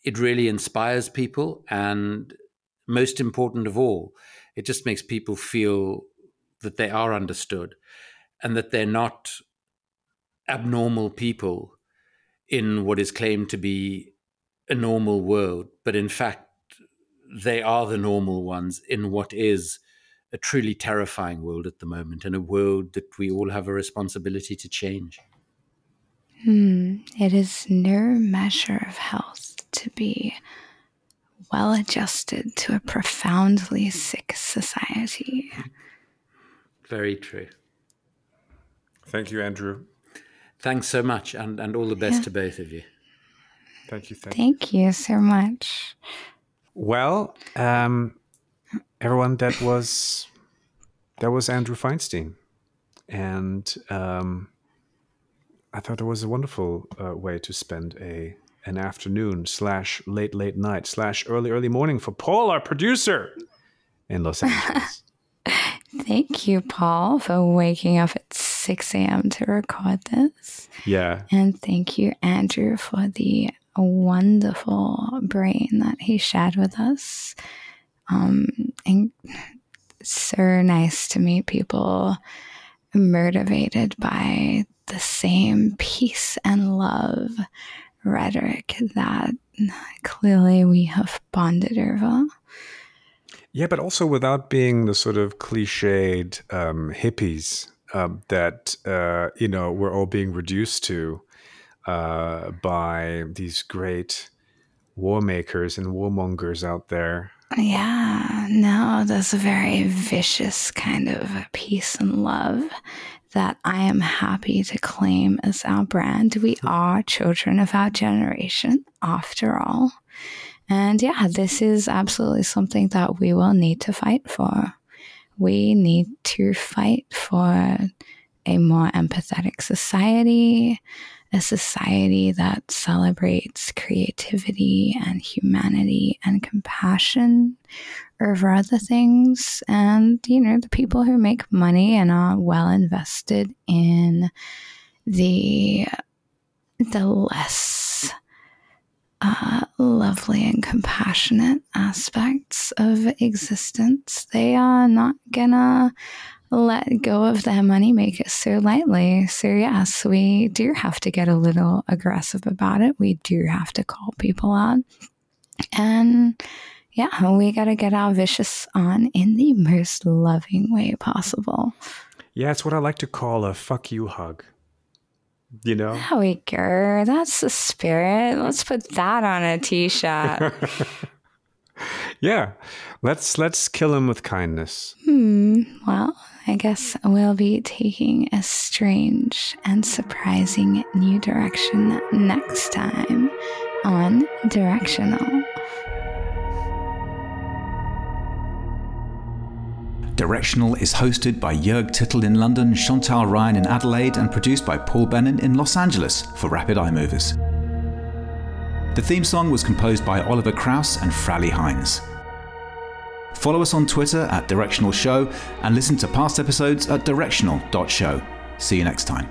it really inspires people and most important of all it just makes people feel that they are understood and that they're not abnormal people in what is claimed to be a normal world but in fact they are the normal ones in what is a truly terrifying world at the moment and a world that we all have a responsibility to change. Hmm. It is no measure of health to be well adjusted to a profoundly sick society. Very true. Thank you, Andrew. Thanks so much, and, and all the best yeah. to both of you. Thank you. Thank, thank you. you so much. Well, um, everyone that was that was Andrew Feinstein, and um, I thought it was a wonderful uh, way to spend a an afternoon slash late late night slash early early morning for Paul, our producer in Los Angeles. Thank you, Paul, for waking up at 6 a.m. to record this. Yeah. And thank you, Andrew, for the wonderful brain that he shared with us. Um, and so nice to meet people motivated by the same peace and love rhetoric that clearly we have bonded over. Yeah, but also without being the sort of cliched um, hippies um, that uh, you know we're all being reduced to uh, by these great war makers and warmongers out there yeah, no, there's a very vicious kind of peace and love that I am happy to claim as our brand. We mm-hmm. are children of our generation, after all. And yeah, this is absolutely something that we will need to fight for. We need to fight for a more empathetic society, a society that celebrates creativity and humanity and compassion over other things. And, you know, the people who make money and are well invested in the the less uh, lovely and compassionate aspects of existence, they are not gonna let go of their moneymakers so lightly. So, yes, we do have to get a little aggressive about it. We do have to call people out. And yeah, we got to get our vicious on in the most loving way possible. Yeah, it's what I like to call a fuck you hug. You know? There we go. That's the spirit. Let's put that on a t shirt. Yeah. Let's let's kill him with kindness. Hmm. Well, I guess we'll be taking a strange and surprising new direction next time on Directional. Directional is hosted by Jörg Tittel in London, Chantal Ryan in Adelaide, and produced by Paul Bennon in Los Angeles for Rapid Eye Movers. The theme song was composed by Oliver Kraus and Frally Hynes. Follow us on Twitter at Directional Show and listen to past episodes at directional.show. See you next time.